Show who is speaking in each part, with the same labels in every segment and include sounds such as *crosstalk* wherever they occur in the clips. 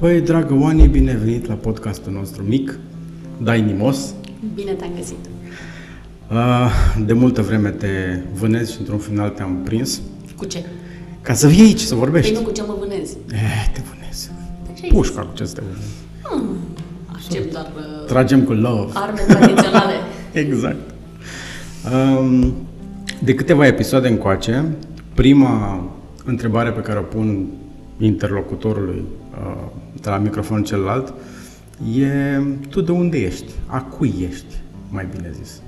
Speaker 1: Păi, dragă Oani, bine venit la podcastul nostru mic, Dainimos.
Speaker 2: Bine te-am găsit.
Speaker 1: Uh, De multă vreme te vânezi și într-un final te-am prins.
Speaker 2: Cu ce?
Speaker 1: Ca să vii aici să vorbești.
Speaker 2: Păi nu cu ce mă vânezi.
Speaker 1: Eh, te vânezi.
Speaker 2: Ce ai
Speaker 1: Pușca cu ce să te vânezi.
Speaker 2: Aștept doar uh,
Speaker 1: Tragem cu love.
Speaker 2: arme tradiționale. *laughs*
Speaker 1: Exact. Um, de câteva episoade încoace, prima întrebare pe care o pun interlocutorului uh, de la microfonul celălalt e tu de unde ești? A cui ești, mai bine zis?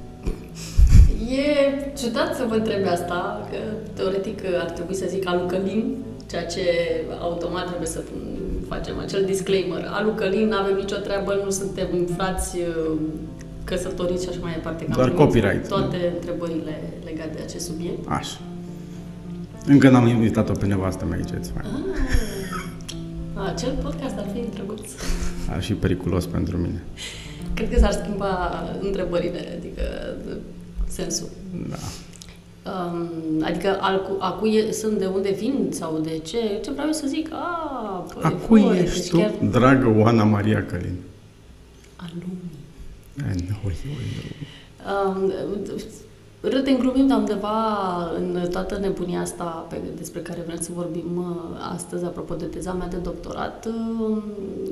Speaker 2: E ciudat să vă întreb asta, că teoretic ar trebui să zic Alu Călin, ceea ce automat trebuie să facem acel disclaimer. Alu Călin, nu avem nicio treabă, nu suntem frați uh, căsătoriți și așa mai departe. Că am
Speaker 1: Doar
Speaker 2: primit
Speaker 1: copyright.
Speaker 2: Toate întrebările legate de acest subiect.
Speaker 1: Așa. Încă n-am invitat-o pe nevastă mea aici, îți fac.
Speaker 2: Acel podcast ar fi drăguț.
Speaker 1: Ar fi periculos pentru mine.
Speaker 2: Cred că s-ar schimba întrebările, adică sensul.
Speaker 1: Da.
Speaker 2: Um, adică al, cu- a cui e- sunt, de unde vin sau de ce, ce vreau eu să zic? A, păi,
Speaker 1: A cui
Speaker 2: voi,
Speaker 1: ești
Speaker 2: deci
Speaker 1: tu,
Speaker 2: chiar
Speaker 1: dragă Oana Maria Călin?
Speaker 2: a lumii.
Speaker 1: Eh, nu, oi, oi, oi.
Speaker 2: Um, râdem, glumim, dar undeva în toată nebunia asta pe, despre care vrem să vorbim uh, astăzi, apropo de teza mea de doctorat, uh,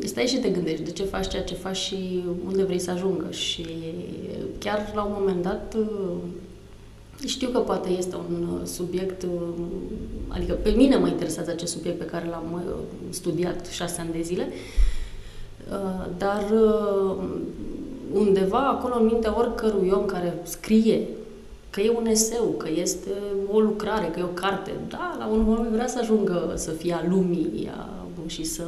Speaker 2: stai și te gândești de ce faci ceea ce faci și unde vrei să ajungă. Și chiar la un moment dat uh, știu că poate este un uh, subiect, uh, adică pe mine mă interesează acest subiect pe care l-am uh, studiat șase ani de zile, Uh, dar uh, undeva acolo în mintea oricărui om care scrie că e un eseu, că este o lucrare, că e o carte, da, la un moment vrea să ajungă să fie a lumii a, și să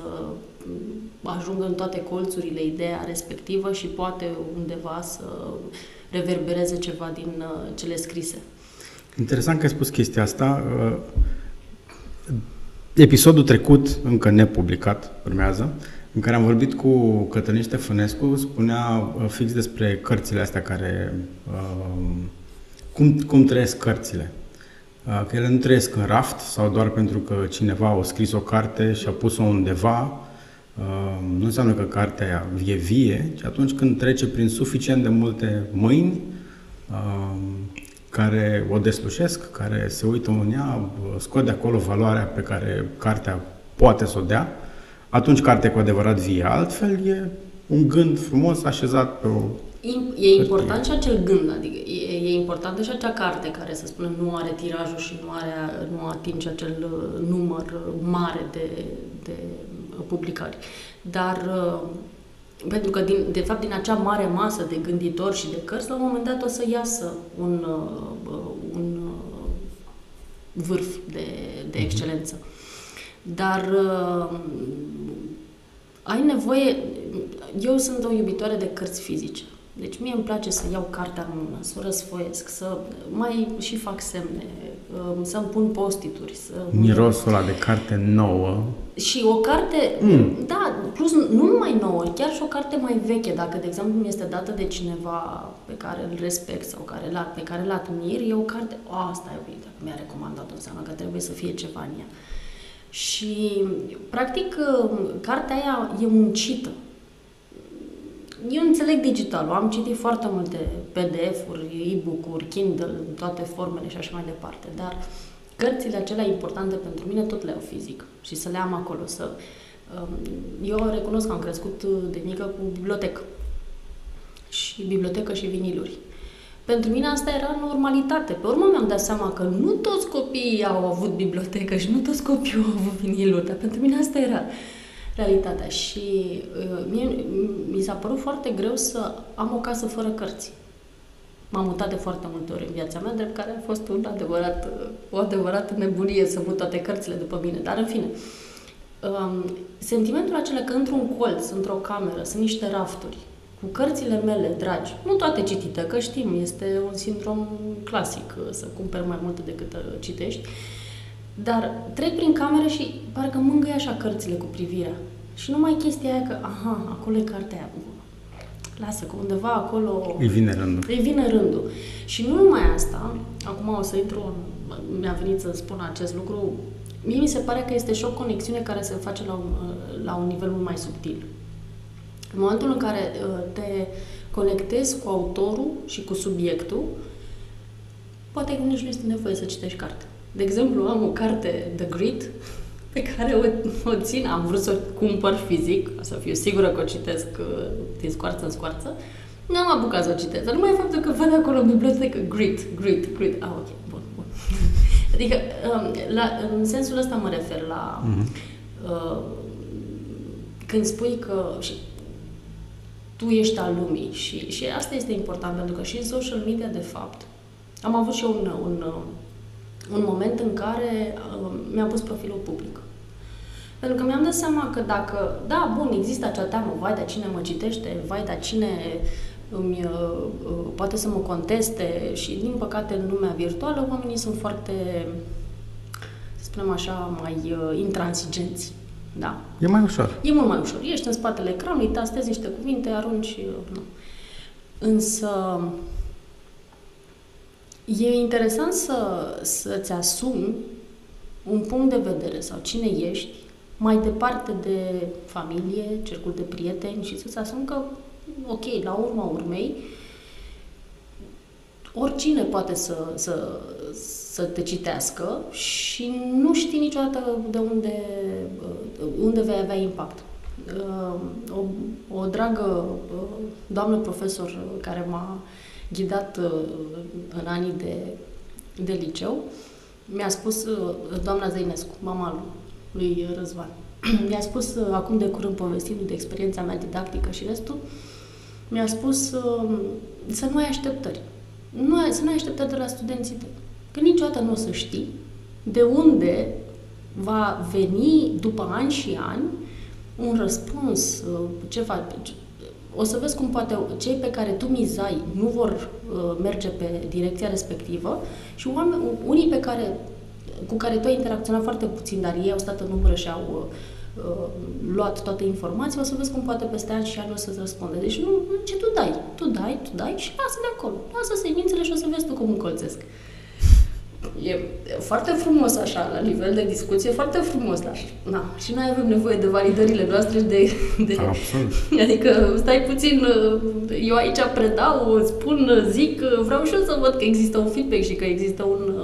Speaker 2: mm, ajungă în toate colțurile ideea respectivă și poate undeva să reverbereze ceva din uh, cele scrise.
Speaker 1: Interesant că ai spus chestia asta. Uh, Episodul trecut, încă nepublicat, urmează, în care am vorbit cu Cătălin Ștefănescu, spunea uh, fix despre cărțile astea care... uh, Cum, cum trăiesc cărțile. Uh, Că ele nu trăiesc în raft sau doar pentru că cineva a scris o carte și a pus-o undeva. Uh, Nu înseamnă că cartea aia e vie, ci atunci când trece prin suficient de multe mâini, uh, care o deslușesc, care se uită în ea, scot de acolo valoarea pe care cartea poate să o dea, atunci cartea e cu adevărat vie. Altfel e un gând frumos așezat pe o...
Speaker 2: Im- E important și acel gând, adică e, e importantă și acea carte care, să spunem, nu are tirajul și nu, are, nu atinge acel uh, număr uh, mare de, de uh, publicări. Dar uh, pentru că, din, de fapt, din acea mare masă de gânditori și de cărți, la un moment dat o să iasă un, uh, uh, un uh, vârf de, de excelență. Dar uh, ai nevoie... Eu sunt o iubitoare de cărți fizice. Deci mie îmi place să iau cartea în mână, să o răsfoiesc, să mai și fac semne, uh, să-mi pun postituri, să...
Speaker 1: Mirosul ăla de carte nouă.
Speaker 2: Și o carte,
Speaker 1: Mm.
Speaker 2: da, plus nu numai nouă, chiar și o carte mai veche, dacă, de exemplu, mi este dată de cineva pe care îl respect sau care la, pe care îl admir, e o carte, o, asta e bine, dacă mi-a recomandat-o, înseamnă că trebuie să fie ceva în ea. Și, practic, cartea aia e muncită. Eu înțeleg digitalul, am citit foarte multe PDF-uri, e-book-uri, Kindle, în toate formele și așa mai departe, dar cărțile acelea importante pentru mine tot le iau fizic și să le am acolo. Să, um, eu recunosc că am crescut de mică cu bibliotecă și bibliotecă și viniluri. Pentru mine asta era normalitate. Pe urmă mi-am dat seama că nu toți copiii au avut bibliotecă și nu toți copiii au avut viniluri, dar pentru mine asta era realitatea. Și uh, mie, mi s-a părut foarte greu să am o casă fără cărți. M-am mutat de foarte multe ori în viața mea, drept care a fost un adevărat, o adevărată nebunie să mut toate cărțile după mine. Dar, în fine, um, sentimentul acela că într-un colț, într-o cameră, sunt niște rafturi cu cărțile mele dragi, nu toate citite, că știm, este un sindrom clasic uh, să cumperi mai multe decât uh, citești, dar trec prin cameră și parcă mângâie așa cărțile cu privirea. Și nu mai chestia aia că, aha, acolo e cartea aia. Lasă, că undeva acolo...
Speaker 1: Îi vine rândul.
Speaker 2: Îi vine rândul. Și nu numai asta, acum o să intru, în- mi-a venit să spun acest lucru, mie mi se pare că este și o conexiune care se face la un, uh, la un nivel mult mai subtil. În momentul în care uh, te conectezi cu autorul și cu subiectul, poate că nici nu este nevoie să citești carte. De exemplu, am o carte, The Grit, pe care o, o țin, am vrut să o cumpăr fizic, să fiu sigură că o citesc uh, din scoarță în scoarță, nu am apucat să o citesc, dar numai faptul că văd acolo în bibliotecă grit, grit, grit, ah, ok, bun, bun. *laughs* adică, um, la, în sensul ăsta mă refer la uh-huh. uh, când spui că și tu ești al lumii și, și asta este important, pentru că și în social media, de fapt, am avut și eu un, un, un moment în care uh, mi-am pus profilul public. Pentru că mi-am dat seama că dacă, da, bun, există acea teamă, vai, dar cine mă citește, vai, dar cine îmi, uh, uh, poate să mă conteste și, din păcate, în lumea virtuală, oamenii sunt foarte, să spunem așa, mai uh, intransigenți. Da.
Speaker 1: E mai ușor.
Speaker 2: E mult mai ușor. Ești în spatele ecranului, tastezi niște cuvinte, arunci... Nu. Însă, e interesant să, să-ți asumi un punct de vedere sau cine ești mai departe de familie, cercul de prieteni și să-ți asumi că ok, la urma urmei, oricine poate să, să, să te citească și nu știi niciodată de unde, unde vei avea impact. Uh, o, o dragă uh, doamnă profesor care m-a ghidat uh, în anii de, de liceu, mi-a spus, doamna Zeinescu, mama lui Răzvan, *clears throat* mi-a spus acum de curând povestindu de experiența mea didactică și restul, mi-a spus uh, să nu ai așteptări. Nu, ai, să nu ai așteptări de la studenții tăi. Că niciodată nu o să știi de unde va veni după ani și ani un răspuns, uh, ceva. O să vezi cum poate cei pe care tu mizai nu vor uh, merge pe direcția respectivă și oameni, unii pe care, cu care tu ai interacționat foarte puțin, dar ei au stat în umbră și au uh, uh, luat toate informații, o să vezi cum poate peste ani și ani o să-ți răspunde. Deci nu, ce tu dai, tu dai, tu dai și lasă de acolo. Lasă semințele și o să vezi tu cum încolțesc. E foarte frumos așa, la nivel de discuție, foarte frumos, dar na, și noi avem nevoie de validările noastre și de, de...
Speaker 1: Absolut.
Speaker 2: Adică stai puțin, eu aici predau, spun, zic, vreau și eu să văd că există un feedback și că există un,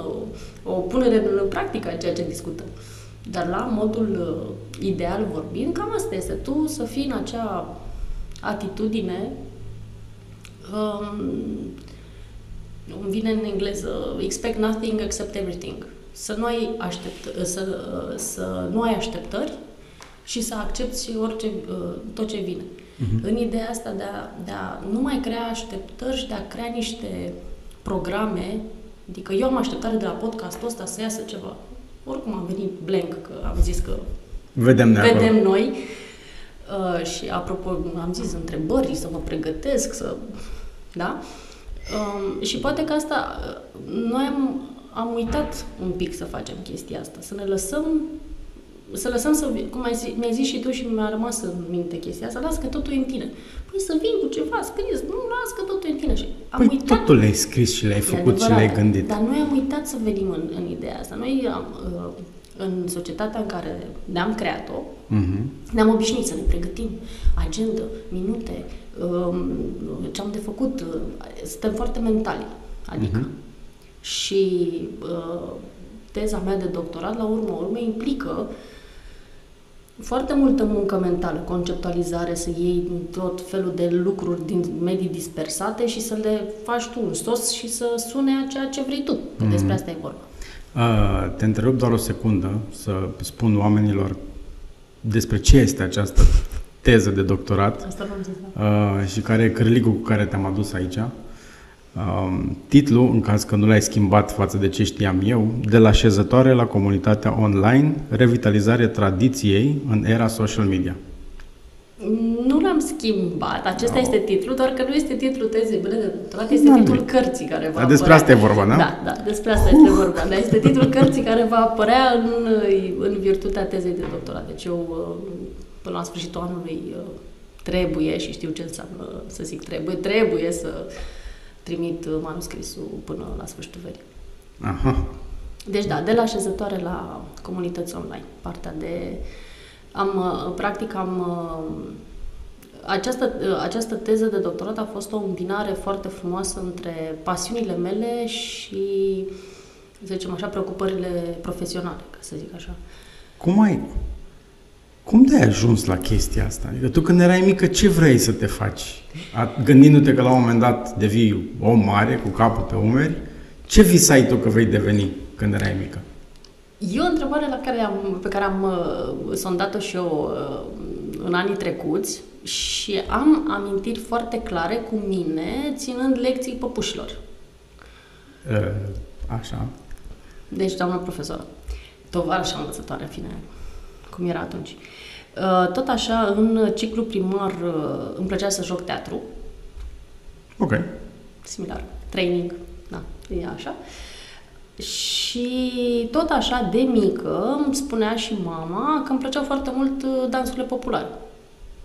Speaker 2: o punere în practică a ceea ce discutăm. Dar la modul uh, ideal vorbind, cam asta este. Tu să fii în acea atitudine um, îmi vine în engleză expect nothing except everything. Să nu ai, aștept, să, să nu ai așteptări și să accepti orice, uh, tot ce vine. Uh-huh. În ideea asta de a, de a nu mai crea așteptări și de a crea niște programe, adică eu am așteptare de la podcastul ăsta să iasă ceva oricum am venit blank, că am zis că
Speaker 1: vedem,
Speaker 2: vedem noi. Uh, și apropo, am zis întrebări, să mă pregătesc, să... Da? Um, și poate că asta, uh, noi am, am uitat un pic să facem chestia asta, să ne lăsăm să lăsăm să, cum ai zis, mi-ai zis și tu și mi-a rămas în minte chestia asta, las că totul e în tine. Păi să vin cu ceva scris, nu, las că totul e în tine. Și am
Speaker 1: păi uitat, totul le-ai scris și le-ai făcut și le-ai gândit.
Speaker 2: Dar noi am uitat să venim în, în ideea asta. Noi am, uh, în societatea în care ne-am creat-o, uh-huh. ne-am obișnuit să ne pregătim agenda, minute, um, ce am de făcut. Uh, suntem foarte mentali. Adică. Uh-huh. Și uh, teza mea de doctorat, la urmă urmei, implică uh, foarte multă muncă mentală, conceptualizare, să iei tot felul de lucruri din medii dispersate și să le faci tu un sos și să sune ceea ce vrei tu. Mm-hmm. Despre asta e vorba.
Speaker 1: Uh, te întreb doar o secundă să spun oamenilor despre ce este această teză de doctorat
Speaker 2: Asta zis,
Speaker 1: da. uh, și care e cârligul cu care te-am adus aici. Um, titlul, în caz că nu l-ai schimbat față de ce știam eu, de la șezătoare la comunitatea online, revitalizare tradiției în era social media.
Speaker 2: Nu l-am schimbat, acesta no. este titlul, doar că nu este titlul tezei mele de doctorat, este titlul cărții care va
Speaker 1: Despre asta e vorba, da?
Speaker 2: Da, da, despre asta este vorba. Dar este titlul cărții care va apărea în, în virtutea tezei de doctorat. Deci eu, până la sfârșitul anului, trebuie, și știu ce înseamnă să zic trebuie, trebuie să trimit manuscrisul până la sfârșitul verii.
Speaker 1: Aha.
Speaker 2: Deci da, de la așezătoare la comunități online, partea de... Am, uh, practic am... uh, Această, uh, această teză de doctorat a fost o îmbinare foarte frumoasă între pasiunile mele și, să zicem așa, preocupările profesionale, ca să zic așa.
Speaker 1: Cum ai... Cum de-ai ajuns la chestia asta? Adică tu când erai mică, ce vrei să te faci? A, gândindu-te că la un moment dat devii om mare, cu capul pe umeri, ce visai tu că vei deveni când erai mică?
Speaker 2: E o întrebare la care am, pe care am uh, sondat-o și eu uh, în anii trecuți și am amintiri foarte clare cu mine, ținând lecții păpușilor.
Speaker 1: Uh, Așa.
Speaker 2: Deci, doamna profesoră, tovarășa învățătoare, în fine, cum era atunci. Uh, Tot așa, în ciclu primar uh, îmi plăcea să joc teatru,
Speaker 1: Ok.
Speaker 2: similar, training, da, e așa. Și tot așa, de mică, îmi spunea și mama că îmi plăceau foarte mult uh, dansurile populare.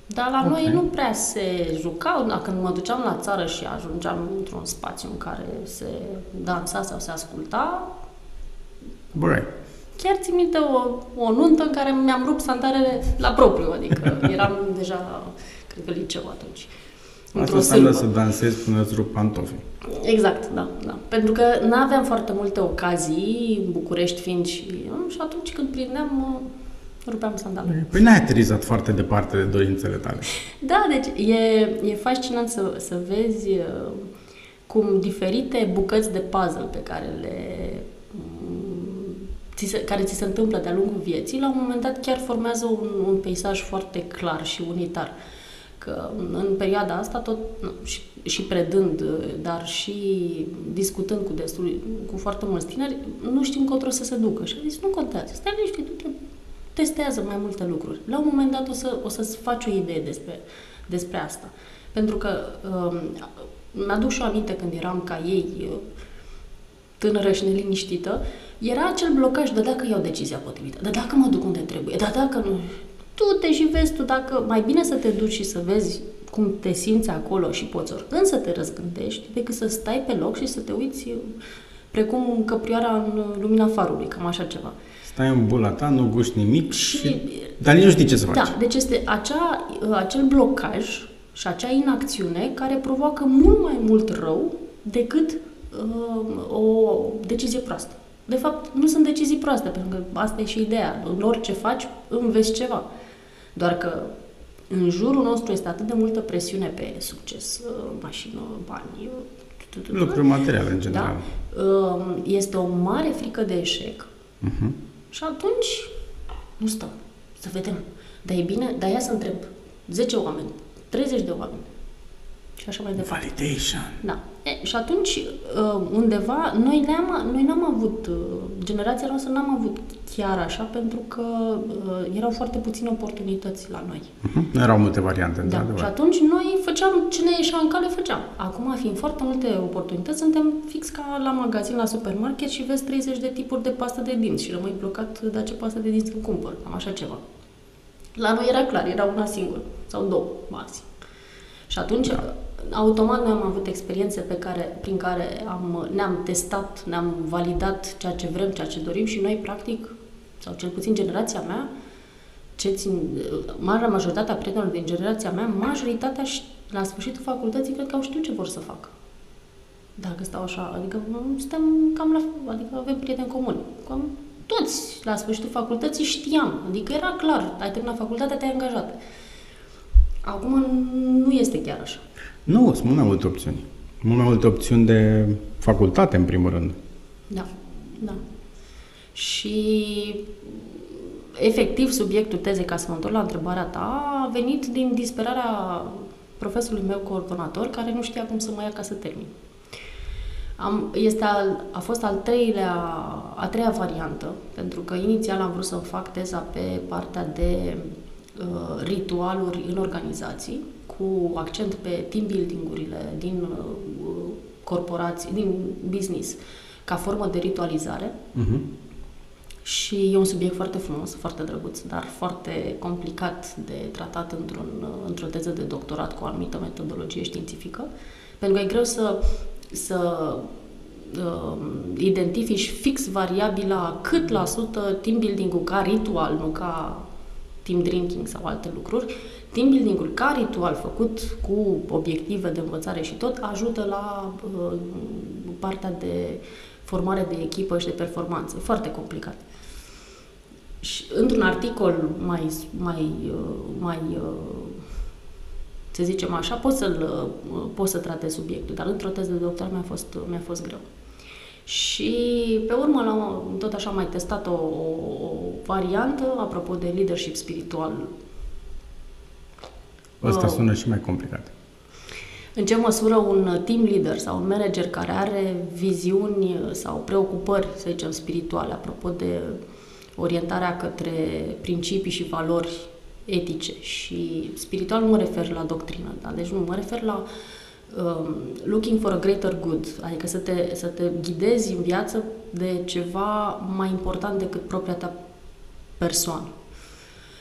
Speaker 2: Dar la
Speaker 1: Ok.
Speaker 2: noi nu prea se jucau, da, când mă duceam la țară și ajungeam într-un spațiu în care se dansa sau se asculta,
Speaker 1: Băi,
Speaker 2: chiar țin minte o, o nuntă în care mi-am rupt sandalele la propriu, adică *laughs* eram deja, cred că liceu atunci.
Speaker 1: asta
Speaker 2: într-o
Speaker 1: înseamnă
Speaker 2: sârbă.
Speaker 1: să dansezi până îți rup pantofii.
Speaker 2: Exact, da, da. Pentru că nu aveam foarte multe ocazii, în București fiind și, și atunci când prindeam, rupeam sandalele.
Speaker 1: Păi n-ai aterizat foarte departe de dorințele tale.
Speaker 2: Da, deci e, e fascinant să, să vezi uh, cum diferite bucăți de puzzle pe care le mm, ți se, care ți se întâmplă de-a lungul vieții, la un moment dat chiar formează un, un peisaj foarte clar și unitar. Că în perioada asta, tot nu, și, și predând, uh, dar și discutând cu destul, cu foarte mulți tineri, nu știm încotro să se ducă. Și am zis, nu contează, stai liniștit, du-te, testează mai multe lucruri. La un moment dat o, să, o să-ți faci o idee despre, despre asta. Pentru că um, mi-aduc și o aminte când eram ca ei, uh, tânără și neliniștită, era acel blocaj de dacă iau decizia potrivită, de dacă mă duc unde trebuie, de dacă nu... Tu te și vezi tu dacă mai bine să te duci și să vezi cum te simți acolo și poți oricând să te răzgândești, decât să stai pe loc și să te uiți uh, precum căprioara în uh, lumina farului, cam așa ceva.
Speaker 1: Stai în bula ta, nu guști nimic și...
Speaker 2: Și-
Speaker 1: Dar nici nu știi ce să faci.
Speaker 2: Da, deci este acea, acel blocaj și acea inacțiune care provoacă mult mai mult rău decât uh, o decizie proastă. De fapt, nu sunt decizii proaste, pentru că asta e și ideea. În orice faci, înveți ceva. Doar că în jurul nostru este atât de multă presiune pe succes, uh, mașină, bani, uh, tu, tu, tu, tu,
Speaker 1: Lucruri materiale, în general.
Speaker 2: da? Uh, Este o mare frică de eșec
Speaker 1: Mhm.
Speaker 2: și atunci nu stăm. Să vedem. Dar e bine, dar ia să întreb. 10 oameni, 30 de oameni. Și așa mai departe.
Speaker 1: Validation.
Speaker 2: Da. E, și atunci, uh, undeva, noi, ne-am, noi n-am avut, uh, generația noastră n-am avut chiar așa, pentru că uh, erau foarte puține oportunități la noi.
Speaker 1: Mhm. Nu erau multe variante,
Speaker 2: Da.
Speaker 1: într-adevăr.
Speaker 2: Și atunci noi făceam ce ne ieșea în cale, făceam. Acum, fiind foarte multe oportunități, suntem fix ca la magazin, la supermarket și vezi 30 de tipuri de pastă de dinți și rămâi blocat de ce pastă de dinți îmi cumpăr. Cam așa ceva. La noi era clar, era una singură sau două, maxim. Și atunci, da. Automat, noi am avut experiențe pe care, prin care am, ne-am testat, ne-am validat ceea ce vrem, ceea ce dorim și noi, practic, sau cel puțin generația mea, ce țin, marea majoritatea prietenilor din generația mea, majoritatea și la sfârșitul facultății cred că au știut ce vor să facă. Dacă stau așa, adică mm, suntem cam la, adică avem prieteni comuni. Cam toți la sfârșitul facultății știam, adică era clar, ai terminat facultatea, te-ai angajat. Acum nu este chiar așa.
Speaker 1: Nu, sunt mult mai multe opțiuni. Mult mai multe opțiuni de facultate, în primul rând.
Speaker 2: Da, da. Și efectiv subiectul tezei, ca să mă întorc la întrebarea ta, a venit din disperarea profesorului meu coordonator, care nu știa cum să mă ia ca să termin. Am, este al, a fost al treilea, a treia variantă, pentru că inițial am vrut să fac teza pe partea de uh, ritualuri în organizații, cu accent pe team building-urile din uh, corporații, din business, ca formă de ritualizare.
Speaker 1: Mhm.
Speaker 2: Și e un subiect foarte frumos, foarte drăguț, dar foarte complicat de tratat într-un, într-o teză de doctorat cu o anumită metodologie științifică, pentru că e greu să, să uh, identifici fix variabila cât la sută team building-ul ca ritual, nu ca team drinking sau alte lucruri, team building-ul ca ritual făcut cu obiective de învățare și tot ajută la uh, partea de formare de echipă și de performanță. Foarte complicat. Și într-un articol mai, mai, uh, mai uh, să zicem așa, pot, să-l, uh, pot să tratez subiectul, dar într-o teză de doctorat mi-a fost, mi-a fost greu. Și pe urmă, la, tot așa, am mai testat o, o, o variantă, apropo de leadership spiritual.
Speaker 1: Asta sună și mai complicat.
Speaker 2: În ce măsură un team leader sau un manager care are viziuni sau preocupări, să zicem, spirituale, apropo de orientarea către principii și valori etice și spiritual nu mă refer la doctrină, da? deci nu, mă refer la um, looking for a greater good, adică să te, să te ghidezi în viață de ceva mai important decât propria ta persoană.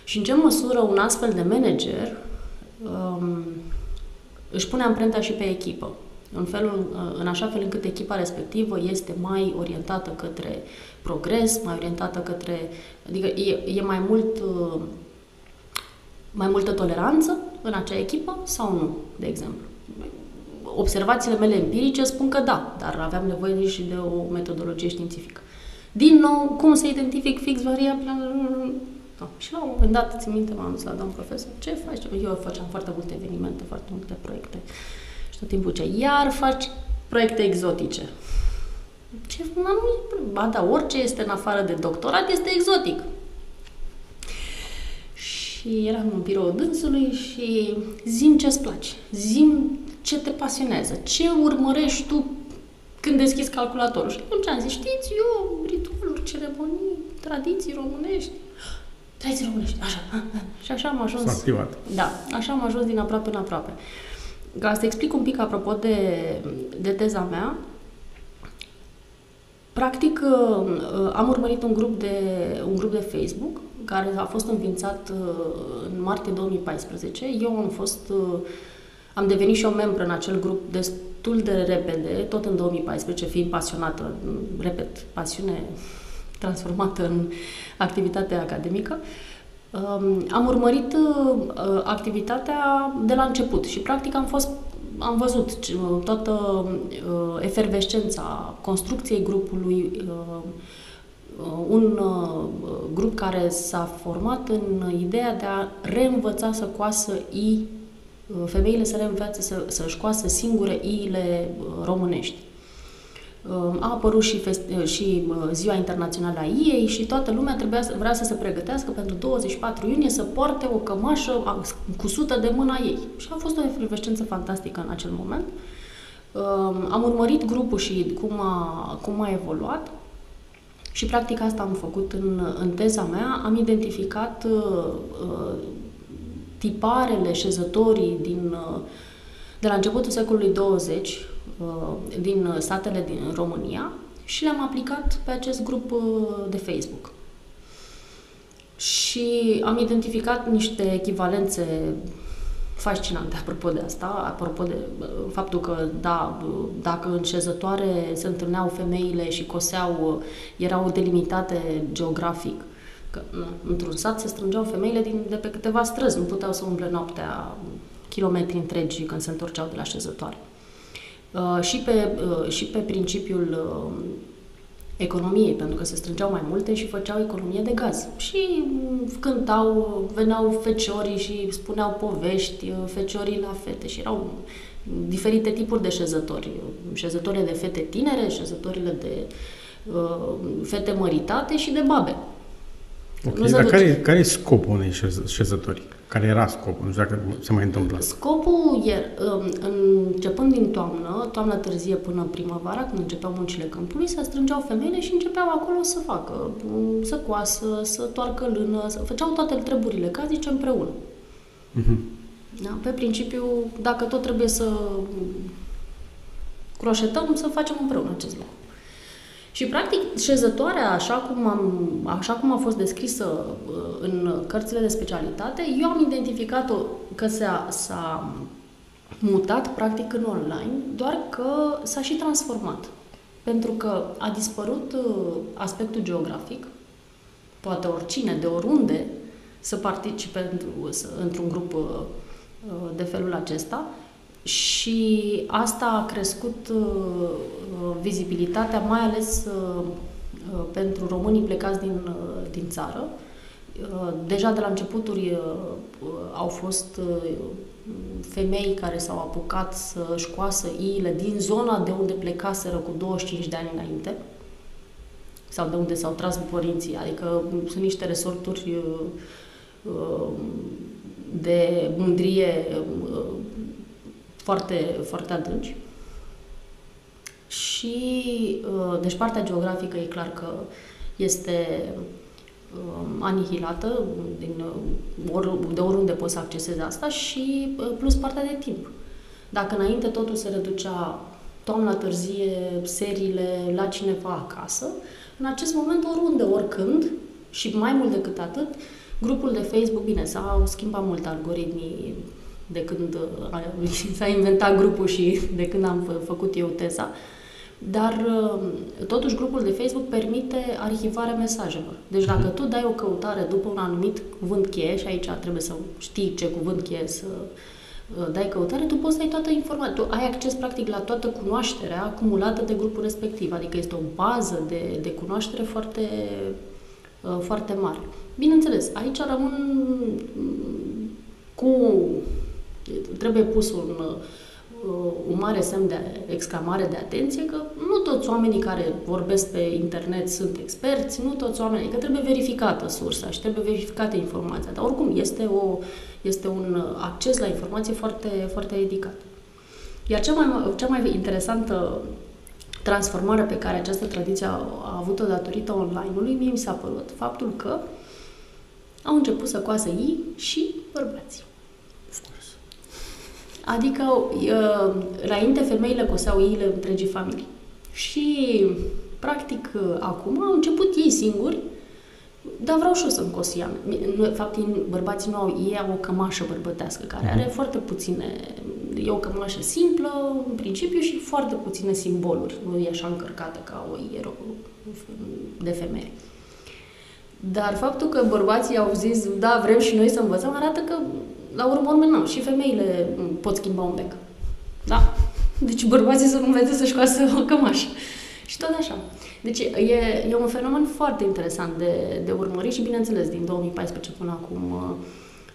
Speaker 2: Și în ce măsură un astfel de manager um, își pune amprenta și pe echipă, în, felul, în așa fel încât echipa respectivă este mai orientată către progres, mai orientată către... Adică e, e mai mult uh, mai multă toleranță în acea echipă sau nu, de exemplu? Observațiile mele empirice spun că da, dar aveam nevoie și de o metodologie științifică. Din nou, cum să identific fix variabila? Da. Și la un moment dat, țin minte, m-am dus la domn profesor, ce faci? Eu făceam foarte multe evenimente, foarte multe proiecte. Și tot timpul ce iar faci proiecte exotice. Ce, nu, ba da, orice este în afară de doctorat este exotic și eram în birou dânsului și zim ce-ți place, zim ce te pasionează, ce urmărești tu când deschizi calculatorul. Și atunci am zis, știți, eu, ritualuri, ceremonii, tradiții românești, tradiții românești, așa. Și așa am ajuns.
Speaker 1: S-a activat.
Speaker 2: Da, așa am ajuns din aproape în aproape. Ca să explic un pic apropo de, de teza mea, Practic, am urmărit un grup de, un grup de Facebook care a fost înființat uh, în martie 2014. Eu am fost, uh, am devenit și o membră în acel grup destul de repede, tot în 2014, fiind pasionată, repet, pasiune transformată în activitate academică. Um, am urmărit uh, activitatea de la început și practic am fost am văzut toată efervescența construcției grupului, Uh, un uh, grup care s-a format în ideea de a reînvăța să coasă i, uh, femeile să reînvețe să, să-și coasă singure iile românești. A apărut și, festi- și Ziua Internațională a Iei și toată lumea trebuia să, vrea să se pregătească pentru 24 iunie să poarte o cămașă cusută de mâna ei. Și a fost o efervescență fantastică în acel moment. Am urmărit grupul și cum a, cum a evoluat și practic asta am făcut în, în teza mea. Am identificat uh, uh tiparele șezătorii din, uh, de la începutul secolului 20 uh, din statele din România și le-am aplicat pe acest grup uh, de Facebook. Și am identificat niște echivalențe fascinante apropo de asta, apropo de uh, faptul că, da, uh, dacă în șezătoare se întâlneau femeile și coseau, uh, erau delimitate geografic. Că, într-un sat se strângeau femeile din, de pe câteva străzi, nu puteau să umble noaptea kilometri întregi când se întorceau de la șezătoare. Uh, și, pe, uh, și pe principiul uh, economiei, pentru că se strângeau mai multe și făceau economie de gaz. Și cântau, veneau feciorii și spuneau povești, feciorii la fete și erau diferite tipuri de șezători. Șezătorile de fete tinere, șezătorile de uh, fete măritate și de babe.
Speaker 1: Ok, dar care, care e scopul unei șezători? Care era scopul? Nu știu dacă se mai întâmplă.
Speaker 2: Scopul e, um, începând din toamnă, toamnă târzie până primăvara, când începeau muncile câmpului, se strângeau femeile și începeau acolo să facă, um, să coasă, să toarcă lână, să făceau toate treburile cazice împreună. Uh-huh. Da? Pe principiu, dacă tot trebuie să croșetăm, să facem împreună acest lucru. Și, practic, șezătoarea, așa cum, am, așa cum a fost descrisă uh, în cărțile de specialitate, eu am identificat-o că s-a, s-a mutat, practic, în online, doar că s-a și transformat. Pentru că a dispărut uh, aspectul geografic, poate oricine, de oriunde, să participe într-un grup uh, uh, de felul acesta și asta a crescut vizibilitatea, mai ales pentru românii plecați din, din țară. Deja de la începuturi au fost femei care s-au apucat să-și coasă iile din zona de unde plecaseră cu 25 de ani înainte sau de unde s-au tras părinții, adică sunt niște resorturi uh, uh, de mândrie uh, foarte, foarte adânci. Și, deci partea geografică e clar că este Um, anihilată din, uh, or, de oriunde poți să accesezi asta și uh, plus partea de timp. Dacă înainte totul se reducea toamna târzie, seriile la cineva acasă, în acest moment oriunde, oricând și mai mult decât atât, grupul de Facebook, bine, s-au schimbat mult algoritmii de când uh, *laughs* s-a inventat grupul și de când am făcut eu teza, dar uh, totuși grupul de Facebook permite arhivarea mesajelor. Deci dacă mhm. tu dai o căutare după un anumit cuvânt cheie, și aici trebuie să știi ce cuvânt cheie să uh, dai căutare, tu poți să ai toată informația. Tu ai acces practic la toată cunoașterea acumulată de grupul respectiv. Adică este o bază de, de cunoaștere foarte, uh, foarte mare. Bineînțeles, aici rămân cu... Trebuie pus un Uh, un mare semn de exclamare de atenție că nu toți oamenii care vorbesc pe internet sunt experți, nu toți oamenii, că trebuie verificată sursa și trebuie verificată informația, dar oricum este, o, este un acces la informație foarte, foarte ridicat. Iar cea mai, cea mai interesantă transformare pe care această tradiție a, a avut-o datorită online-ului, mie mi s-a părut faptul că au început să coasă ei și bărbații. Adică, uh, înainte, femeile coseau iile întregii familii. Și, practic, uh, acum au început ei singuri, dar vreau și eu să-mi cos ea. De fapt, bărbații nu au, ei au o cămașă bărbătească, care are mhm. foarte puține, e o cămașă simplă, în principiu, și foarte puține simboluri. Nu e așa încărcată ca o iero de femeie. Dar faptul că bărbații au zis, da, vrem și noi să învățăm, arată că la urmă urmă, nu, și femeile pot schimba un bec. Da? Deci bărbații să nu învețe să-și coasă o cămașă. Și tot așa. Deci e, e un fenomen foarte interesant de, de urmărit și, bineînțeles, din 2014 până acum uh,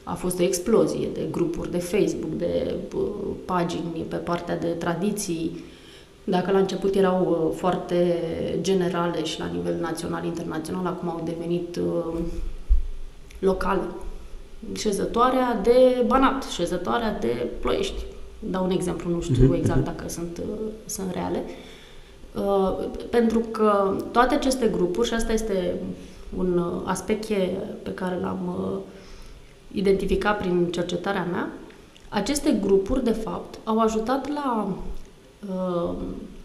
Speaker 2: a fost o explozie de grupuri de Facebook, de uh, pagini pe partea de tradiții. Dacă la început erau uh, foarte generale și la nivel național, internațional, acum au devenit locale șezătoarea de Banat, șezătoarea de Ploiești. Dau un exemplu, nu știu mhm, exact mhm. dacă sunt, uh, sunt reale. Uh, pentru că toate aceste grupuri, și asta este un uh, aspect pe care l-am uh, identificat prin cercetarea mea, aceste grupuri, de fapt, au ajutat la uh,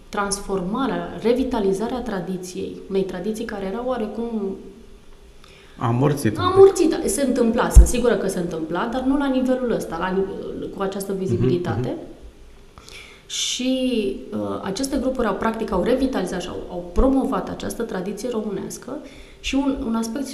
Speaker 2: transformarea, revitalizarea tradiției, unei tradiții care era oarecum
Speaker 1: a amorțit.
Speaker 2: A amorțit. Se întâmpla, sunt sigură că se întâmpla, dar nu la nivelul ăsta, la, cu această vizibilitate. Uh-huh, Și uh, aceste grupuri au practic au revitalizat și au, au promovat această tradiție românească și un, un aspect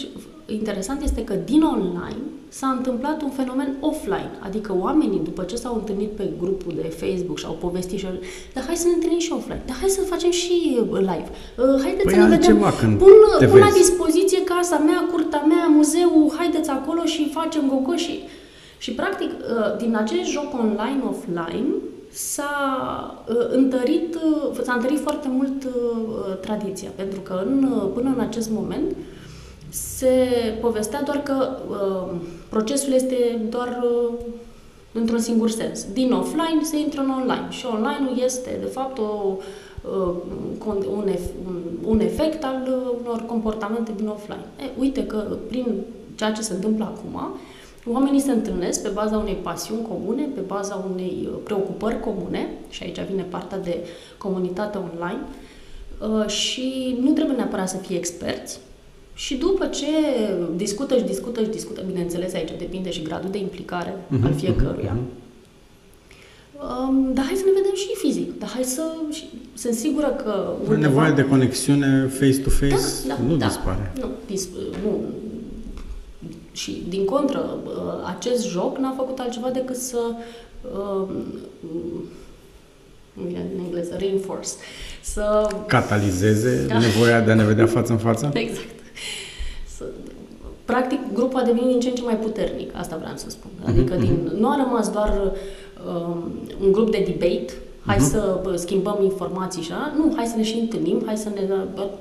Speaker 2: interesant este că din online s-a întâmplat un fenomen offline, adică oamenii după ce s-au întâlnit pe grupul de Facebook și au povestit și au dar hai să ne întâlnim și offline, dar hai să facem și uh, live, uh, haideți păi să ne vedem,
Speaker 1: când
Speaker 2: pun, pun la dispoziție casa mea, curtea mea, muzeul, haideți acolo și facem gogo și... Și practic, uh, din acest joc online-offline, s-a uh, întărit, uh, s-a întărit foarte mult uh, tradiția, pentru că în, până în acest moment se povestea doar că uh, procesul este doar uh, într-un singur sens. Din offline se intră în online și online-ul este, de fapt, o, uh, un, un, un efect al unor comportamente din offline. E, uite că prin ceea ce se întâmplă acum, Oamenii se întâlnesc pe baza unei pasiuni comune, pe baza unei uh, preocupări comune, și aici vine partea de comunitate online, uh, și nu trebuie neapărat să fie experți. Și după ce discută și discută și discută, bineînțeles, aici depinde și gradul de implicare uh-huh, al fiecăruia, uh-huh. Um, dar hai să ne vedem și fizic. Dar hai să... Și, sunt sigură că...
Speaker 1: Undeva... Nevoia de conexiune face-to-face
Speaker 2: da, da,
Speaker 1: nu
Speaker 2: da,
Speaker 1: dispare.
Speaker 2: Nu, dis, nu. Și, din contră, acest joc n-a făcut altceva decât să... Uh, în engleză, reinforce. Să...
Speaker 1: Catalizeze da. nevoia de a ne vedea față în față? *laughs*
Speaker 2: Exact. Să, practic, grupul a devenit din ce în ce mai puternic, asta vreau să spun. Adică mm-hmm. din, nu a rămas doar um, un grup de debate, hai uh-huh. să schimbăm informații și așa. Nu, hai să ne și întâlnim, hai să ne...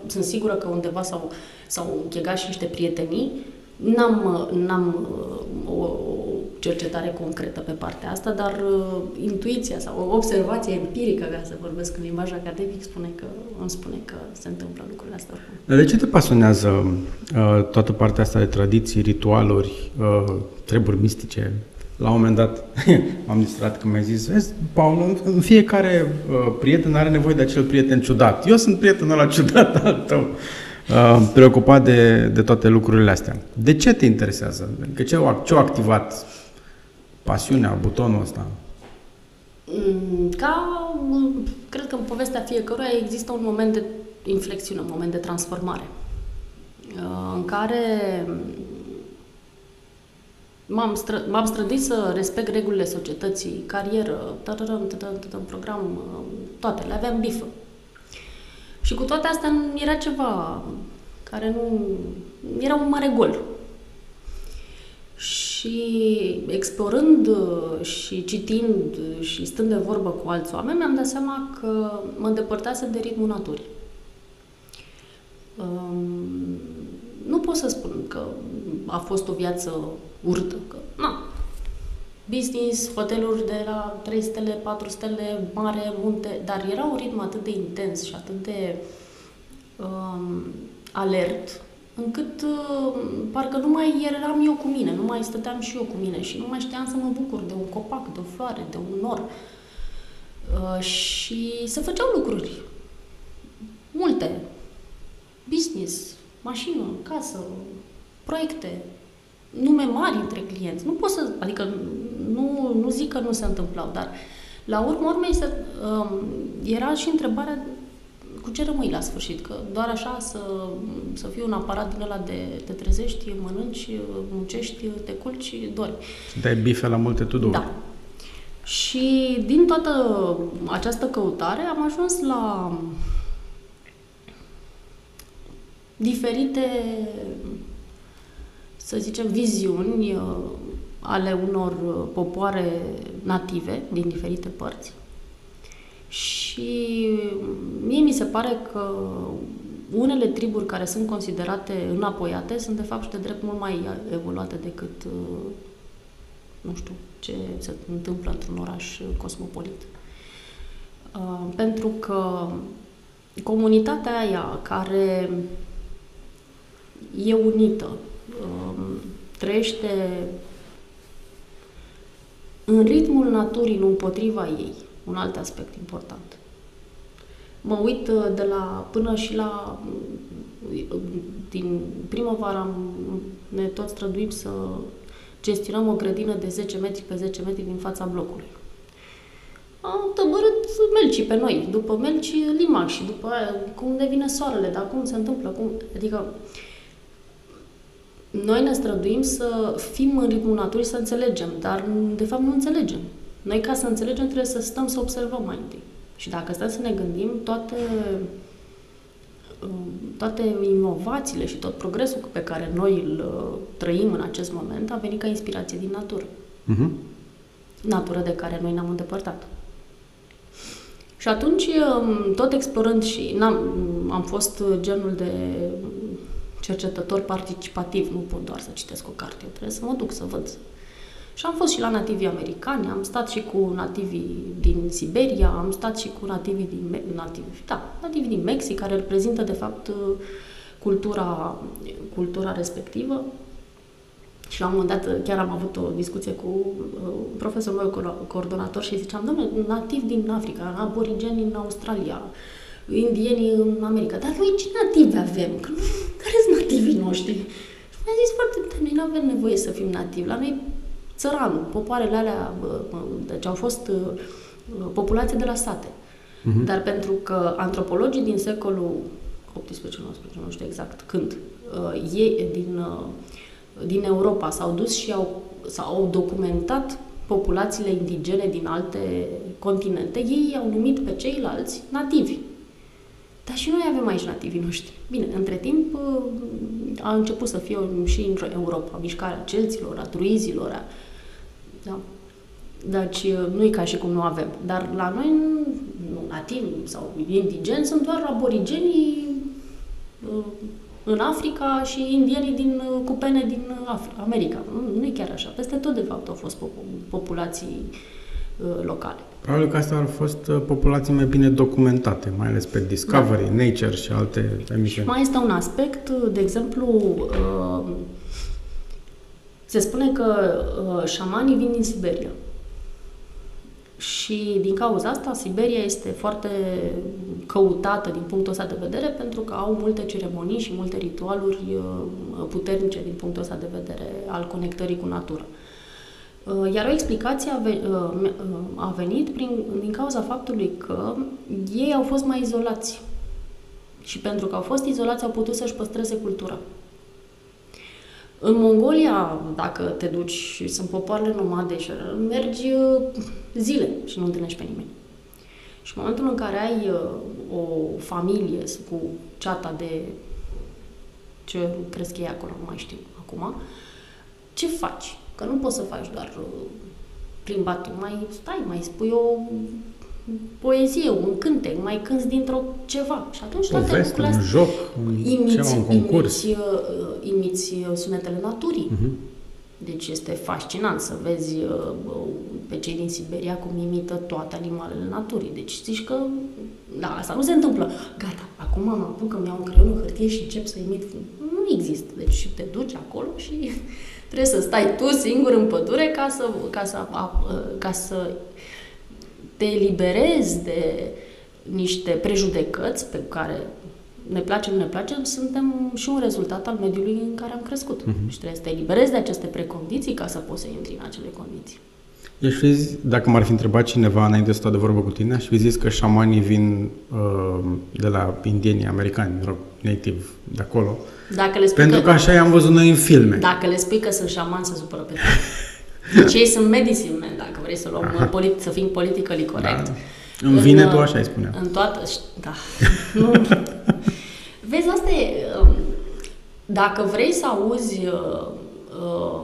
Speaker 2: Sunt sigură că undeva s-au, s-au închegat și niște prietenii. N-am, n-am o, o cercetare concretă pe partea asta, dar uh, intuiția sau observația empirică, ca să vorbesc în limbaj academic, spune că, îmi spune că se întâmplă lucrurile astea.
Speaker 1: De ce te pasionează uh, toată partea asta de tradiții, ritualuri, uh, treburi mistice? La un moment dat *laughs* m-am distrat că mi-ai zis, vezi, Paul, în fiecare uh, prieten are nevoie de acel prieten ciudat. Eu sunt prietenul ăla ciudat al tău. Uh, preocupat de, de toate lucrurile astea. De ce te interesează? Adică ce au, ce au activat pasiunea, butonul ăsta?
Speaker 2: Mm, ca, cred că în povestea fiecăruia există un moment de inflexiune, un moment de transformare, uh, în care m-am, stră, m-am străduit să respect regulile societății, carieră, tărărăm, tărărăm, program, uh, toate, le aveam bifă. Și cu toate astea era ceva care nu... Era un mare gol. Și explorând uh, și citind și stând de vorbă cu alți oameni, mi-am dat seama că mă îndepărtase de ritmul naturii. Um, nu pot să spun că a fost o viață urâtă, că na, business, hoteluri de la 3 stele, 4 stele, mare, munte, dar era un ritm atât de intens și atât de um, alert încât uh, parcă nu mai eram eu cu mine, nu mai stăteam și eu cu mine și nu mai știam să mă bucur de un copac, de o floare, de un nor. Uh, și se făceau lucruri. Multe. Business, mașină, casă, proiecte, nume mari între clienți. Nu pot să, adică nu, nu zic că nu se întâmplau, dar la urmă urmei se, um, era și întrebarea cu ce rămâi la sfârșit? Că doar așa să, să fii un aparat din ăla de te trezești, mănânci, muncești, te culci, dormi.
Speaker 1: Dai bife la multe tuduri.
Speaker 2: Da. Și din toată această căutare am ajuns la diferite, să zicem, viziuni uh, ale unor popoare native din diferite părți și mie mi se pare că unele triburi care sunt considerate înapoiate sunt de fapt și de drept mult mai evoluate decât, uh, nu știu, ce se întâmplă într-un oraș cosmopolit. Uh, pentru că comunitatea aia care e unită, um, trăiește în ritmul naturii, nu împotriva ei, un alt aspect important. Mă uit uh, de la până și la uh, din primăvară ne tot străduim să gestionăm o grădină de 10 metri pe 10 metri din fața blocului. Am tăbărât melcii pe noi, după melci limac și după aia cum devine soarele, dar cum se întâmplă, cum, adică noi ne străduim să fim în ritmul naturii, să înțelegem, dar de fapt nu înțelegem. Noi, ca să înțelegem, trebuie să stăm să observăm mai întâi. Și dacă stăm să ne gândim, toate, um, toate inovațiile și tot progresul pe care noi îl uh, trăim în acest moment a venit ca inspirație din natură. Uh-huh. Natură de care noi ne-am îndepărtat. Și atunci, um, tot explorând și n-am, am fost genul de cercetător participativ, nu pot doar să citesc o carte, eu trebuie să mă duc să văd, și am fost și la nativii americani, am stat și cu nativii din Siberia, am stat și cu nativii din, nativi, da, nativii din Mexic, care reprezintă, de fapt, cultura, cultura respectivă. Și la un moment dat chiar am avut o discuție cu uh, profesorul meu coordonator și ziceam, domnule, nativ din Africa, aborigeni în Australia, indieni în America, dar noi ce nativi avem? Că, care sunt nativii noștri? Și mi-a zis foarte bine, noi nu avem nevoie să fim nativi. La noi țăranul, popoarele alea, deci au fost uh, populație de la sate. Uh-huh. Dar pentru că antropologii din secolul 18 19 nu știu exact când, uh, ei din, uh, din Europa s-au dus și au, s-au documentat populațiile indigene din alte continente, ei i-au numit pe ceilalți nativi. Dar și noi avem aici nativii noștri. Bine, între timp uh, a început să fie și în Europa mișcarea celților, a truizilor, a... Da. Deci uh, nu e ca și cum nu avem. Dar la noi, nu, nativi sau indigenți sunt doar aborigenii uh, în Africa și indienii din cupene din America. Nu, nu e chiar așa. Peste tot, de fapt, au fost populații locale.
Speaker 1: Probabil că astea au fost uh, populații mai bine documentate, mai ales pe Discovery, da. Nature și alte emisiuni.
Speaker 2: Și mai este un aspect, uh, de exemplu, uh, se spune că șamanii vin din Siberia. Și din cauza asta, Siberia este foarte căutată din punctul ăsta de vedere pentru că au multe ceremonii și multe ritualuri puternice din punctul ăsta de vedere al conectării cu natura. Uh, iar o explicație a, uh, uh, a venit prin, din cauza faptului că ei au fost mai izolați. Și pentru că au fost izolați, au putut să-și păstreze cultura. În Mongolia, dacă te duci și sunt popoarele nomade și mergi zile și nu întâlnești pe nimeni. Și în momentul în care ai o familie cu ceata de ce crezi că e acolo, nu mai știu acum, ce faci? Că nu poți să faci doar uh, plimbatul, mai stai, mai spui o poezie, un cântec, mai cânti dintr-o ceva. Și atunci
Speaker 1: toate Poveste, lucrurile un joc, imiți, ceva, un concurs.
Speaker 2: Imiți, uh, imiți uh, sunetele naturii. Uh-huh. Deci este fascinant să vezi pe cei din Siberia cum imită toate animalele naturii. Deci zici că, da, asta nu se întâmplă. Gata, acum mă apuc că mi-au un creion în hârtie și încep să imit. Nu există. Deci te duci acolo și Trebuie să stai tu singur în pădure ca să, ca să, ca să te eliberezi de niște prejudecăți pe care ne place, nu ne place, suntem și un rezultat al mediului în care am crescut. Uh-huh. Și trebuie să te eliberezi de aceste precondiții ca să poți să intri în acele condiții.
Speaker 1: Eu fi zis, dacă m-ar fi întrebat cineva înainte să stau de vorbă cu tine, aș fi zis că șamanii vin uh, de la indienii americani, native, de acolo, uh, dacă le spui Pentru că, că așa i-am văzut noi în filme.
Speaker 2: Dacă le spui că sunt șaman, se supără pe tine. Deci ei sunt medicine men, dacă vrei să luăm polit, să fim politically corect. Da.
Speaker 1: Îmi vine în, tu așa, îi spunea.
Speaker 2: În toată... Da. *laughs* nu. Vezi, asta e... Um, dacă vrei să auzi uh, uh,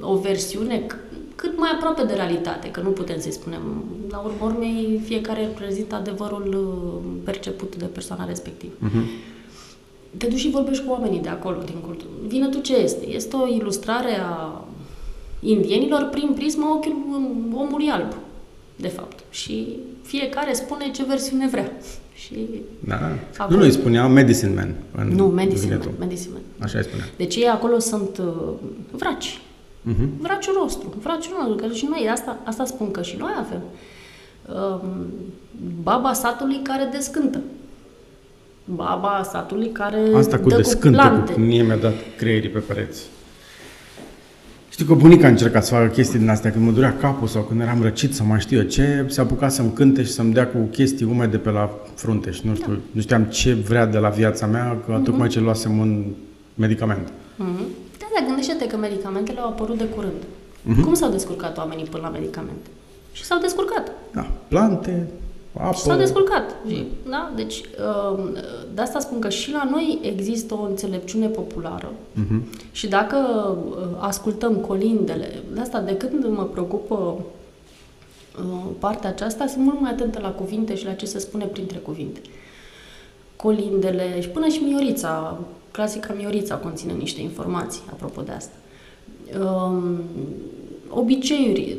Speaker 2: o versiune cât mai aproape de realitate, că nu putem să-i spunem. La urmă urmei, fiecare prezintă adevărul uh, perceput de persoana respectivă. Uh-huh te duci și vorbești cu oamenii de acolo, din cultură. Vine tu ce este? Este o ilustrare a indienilor prin prisma ochiului omului alb, de fapt. Și fiecare spune ce versiune vrea. *laughs* Și
Speaker 1: da. Acolo... Nu, nu, îi spunea Medicine Man.
Speaker 2: În nu, Medicine Man, Medicine Man.
Speaker 1: Așa îi spunea.
Speaker 2: Deci ei acolo sunt uh, vraci. Uh-huh. Vraciul nostru. Vraciul nostru. Că și noi, asta, asta spun că și noi avem. Um, baba satului care descântă baba satului care
Speaker 1: Asta cu descântă, cu, mie mi-a dat creierii pe pereți. Știu că bunica a încercat să facă chestii din astea când mă durea capul sau când eram răcit sau mai știu eu ce, se apuca să-mi cânte și să-mi dea cu chestii umede pe la frunte și nu știu, da. nu știam ce vrea de la viața mea, că uh-huh. tocmai ce luasem un medicament.
Speaker 2: Uh-huh. Da, da, gândește-te că medicamentele au apărut de curând. Uh-huh. Cum s-au descurcat oamenii până la medicamente? Și s-au descurcat.
Speaker 1: Da, plante, apă.
Speaker 2: Și s-a descurcat. Da? Deci, um, de asta spun că și la noi există o înțelepciune populară. Uh-huh. Și dacă uh, ascultăm colindele, de asta, de când mă preocupă uh, partea aceasta, sunt mult mai atentă la cuvinte și la ce se spune printre cuvinte. Colindele și până și Miorița, clasica Miorița conține niște informații apropo de asta. Um, obiceiuri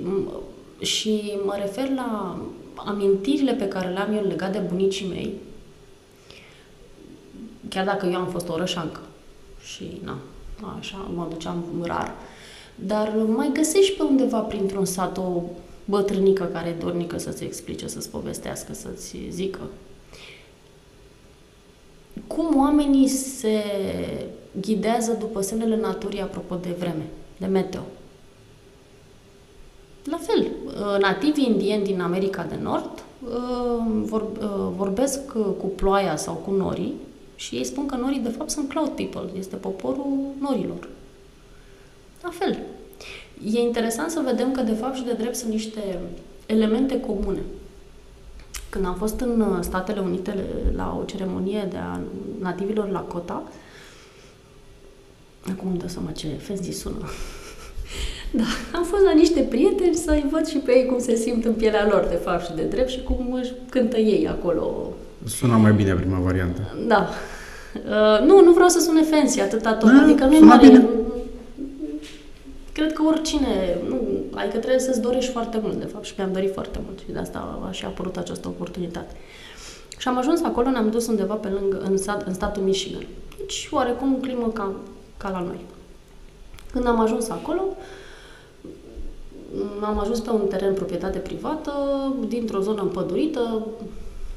Speaker 2: și mă refer la amintirile pe care le-am eu legat de bunicii mei, chiar dacă eu am fost o rășancă și na, așa, mă duceam rar, dar mai găsești pe undeva printr-un sat o bătrânică care e dornică să-ți explice, să-ți povestească, să-ți zică. Cum oamenii se ghidează după semnele naturii apropo de vreme, de meteo. La fel, uh, nativii indieni din America de Nord uh, vorbesc cu ploaia sau cu norii și ei spun că norii de fapt sunt cloud people, este poporul norilor. La fel. E interesant să vedem că de fapt și de drept sunt niște elemente comune. Când am fost în Statele Unite la o ceremonie de a nativilor la Cota, acum îmi dau seama ce fancy sună, *laughs* da, am fost la niște prieteni să-i văd și pe ei cum se simt în pielea lor, de fapt, și de drept și cum își cântă ei acolo.
Speaker 1: Suna mai bine prima variantă.
Speaker 2: Da. Uh, nu, nu vreau să sune fancy atâta tot. Da, adică nu e mare... Bine. Cred că oricine, nu, adică trebuie să-ți dorești foarte mult, de fapt, și mi-am dorit foarte mult și de asta a și apărut această oportunitate. Și am ajuns acolo, ne-am dus undeva pe lângă, în, stat, în statul Michigan. Deci, oarecum, climă ca, ca la noi. Când am ajuns acolo, uh, am ajuns pe un teren proprietate privată, dintr-o zonă împădurită,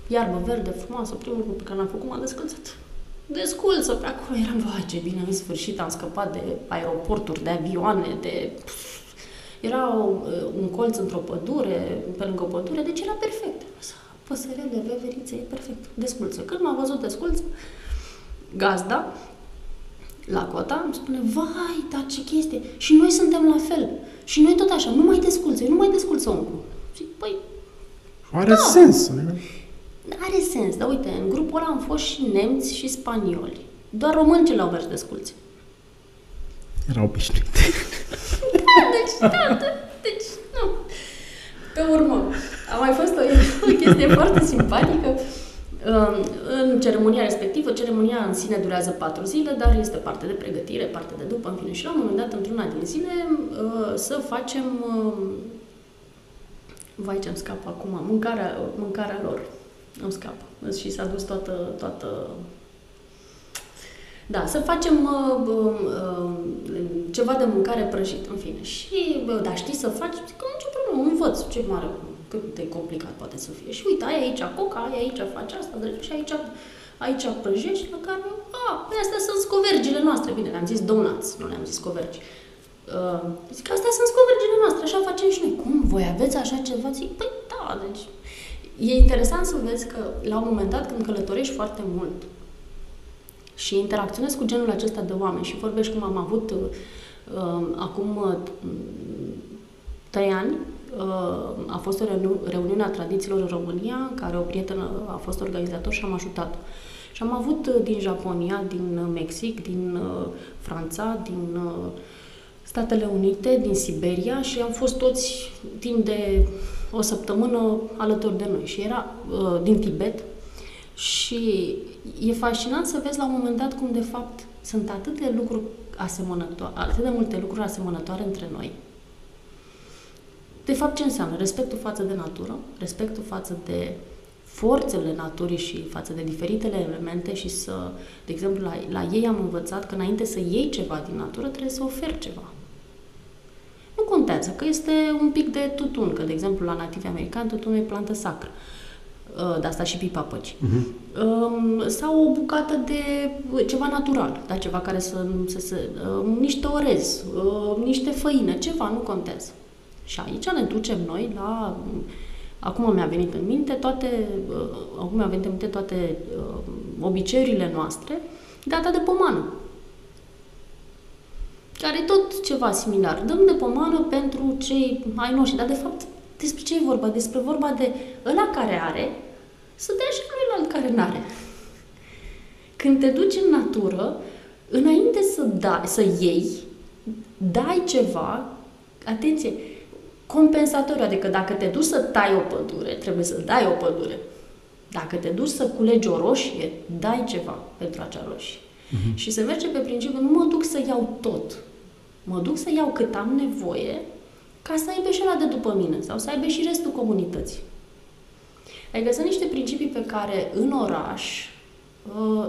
Speaker 2: iarbă verde frumoasă, primul lucru pe care l-am făcut m-a descălțat. Desculță pe acolo, eram, vai ce bine, în sfârșit am scăpat de aeroporturi, de avioane, de... Era un colț într-o pădure, pe lângă o pădure, deci era perfect. Păsărele, veverițe, e perfect. Desculță. Când m-a văzut desculță, gazda, la cota, îmi spune, vai, dar ce chestie, și noi suntem la fel. Și noi tot așa, nu mai desculță, nu mai desculță omul. Zic, păi...
Speaker 1: Are da. sens.
Speaker 2: Are sens, dar uite, în grupul ăla am fost și nemți și spanioli. Doar români ce l-au mers desculți.
Speaker 1: Erau obișnuite.
Speaker 2: da, deci, da, da, deci, nu. Pe urmă, a mai fost o, o chestie foarte simpatică. În ceremonia respectivă, ceremonia în sine durează patru zile, dar este parte de pregătire, parte de după, în fine. Și la un moment dat, într-una din zile, uh, să facem... Uh, vai ce-mi scapă acum, mâncarea, mâncarea lor. Îmi scapă. Și s-a dus toată, toată da, să facem uh, uh, ceva de mâncare prăjit, în fine. Și, uh, da, știi să faci? Zic că nicio problemă, învăț ce mare cât de complicat poate să fie. Și uite, ai aici coca, ai aici faci asta, și aici, aici prăjești, la care, a, păi astea sunt scovergile noastre. Bine, le-am zis donuts, nu le-am zis scovergi. Uh, zic, astea sunt scovergile noastre, așa facem și noi. Cum, voi aveți așa ceva? Zic, păi da, deci... E interesant să vezi că, la un moment dat, când călătorești foarte mult și interacționezi cu genul acesta de oameni și vorbești cum am avut uh, acum uh, trei ani, a fost o reuniune a tradițiilor în România, în care o prietenă a fost organizator și am ajutat. Și am avut uh, din Japonia, din uh, Mexic, din uh, Franța, din Statele Unite, din Siberia și am fost toți timp de o săptămână alături de noi. Și era din Tibet și e fascinant să vezi la un moment dat cum de fapt sunt atât de lucruri asemănătoare, atât de multe lucruri asemănătoare între noi, de fapt, ce înseamnă? Respectul față de natură, respectul față de forțele naturii și față de diferitele elemente și să, de exemplu, la, la ei am învățat că înainte să iei ceva din natură, trebuie să oferi ceva. Nu contează că este un pic de tutun, că, de exemplu, la nativi americani tutunul e plantă sacră. Uh, de asta și pipa păci. Uh-huh. Sau o bucată de ceva natural, da? ceva care să, să, să uh, niște orez, uh, niște făină, ceva, nu contează. Și aici ne ducem noi la... Acum mi-a venit în minte toate, uh, acum mi-a venit în minte toate uh, obiceiurile noastre, data de pomană. Care e tot ceva similar. Dăm de pomană pentru cei ai noștri, dar de fapt despre ce e vorba? Despre vorba de ăla care are să dea și luilalți care n-are. Când te duci în natură, înainte să, dai, să iei, dai ceva, atenție, compensatoriu, adică dacă te duci să tai o pădure, trebuie să dai o pădure. Dacă te duci să culegi o roșie, dai ceva pentru acea roșie. Uh-huh. Și se merge pe principiu, nu mă duc să iau tot. Mă duc să iau cât am nevoie ca să aibă și la de după mine sau să aibă și restul comunității. Adică sunt niște principii pe care în oraș uh,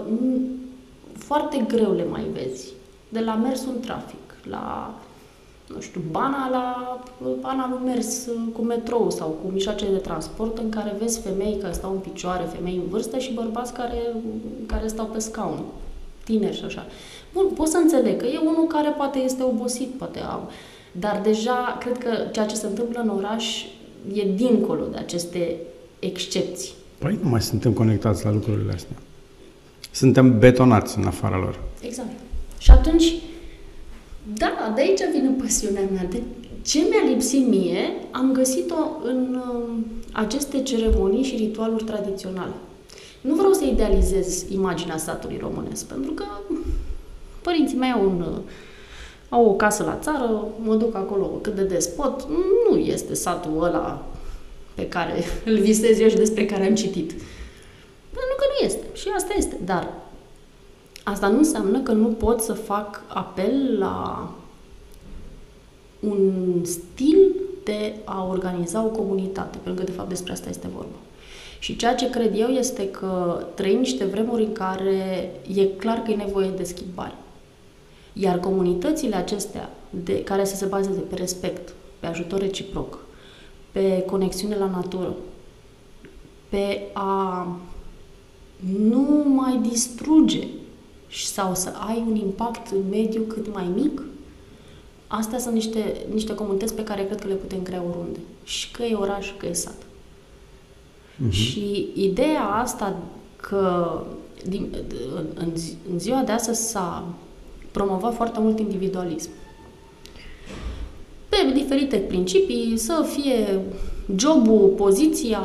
Speaker 2: foarte greu le mai vezi. De la mersul în trafic, la nu știu, bana la bana lui mers cu metrou sau cu mijloace de transport în care vezi femei care stau în picioare, femei în vârstă și bărbați care, care stau pe scaun, tineri și așa. Bun, pot să înțeleg că e unul care poate este obosit, poate a, Dar deja, cred că ceea ce se întâmplă în oraș e dincolo de aceste excepții.
Speaker 1: Păi nu mai suntem conectați la lucrurile astea. Suntem betonați în afara lor.
Speaker 2: Exact. Și atunci, da, de aici vine pasiunea mea. De ce mi-a lipsit mie, am găsit-o în uh, aceste ceremonii și ritualuri tradiționale. Nu vreau să idealizez imaginea statului românesc, pentru că părinții mei au, un, uh, au o casă la țară, mă duc acolo cât de des pot. Nu este satul ăla pe care îl visez eu și despre care am citit. Pentru că nu este. Și asta este. Dar asta nu înseamnă că nu pot să fac apel la un stil de a organiza o comunitate, pentru că de fapt despre asta este vorba. Și ceea ce cred eu este că trăim niște vremuri în care e clar că e nevoie de schimbare. Iar comunitățile acestea, de, care să se bazeze pe respect, pe ajutor reciproc, pe conexiune la natură, pe a nu mai distruge sau să ai un impact în mediu cât mai mic, astea sunt niște, niște comunități pe care cred că le putem crea oriunde. Și că e oraș, că e sat. Uh-huh. Și ideea asta că din, în, în ziua de astăzi s-a promovat foarte mult individualism. Pe diferite principii, să fie jobul, poziția,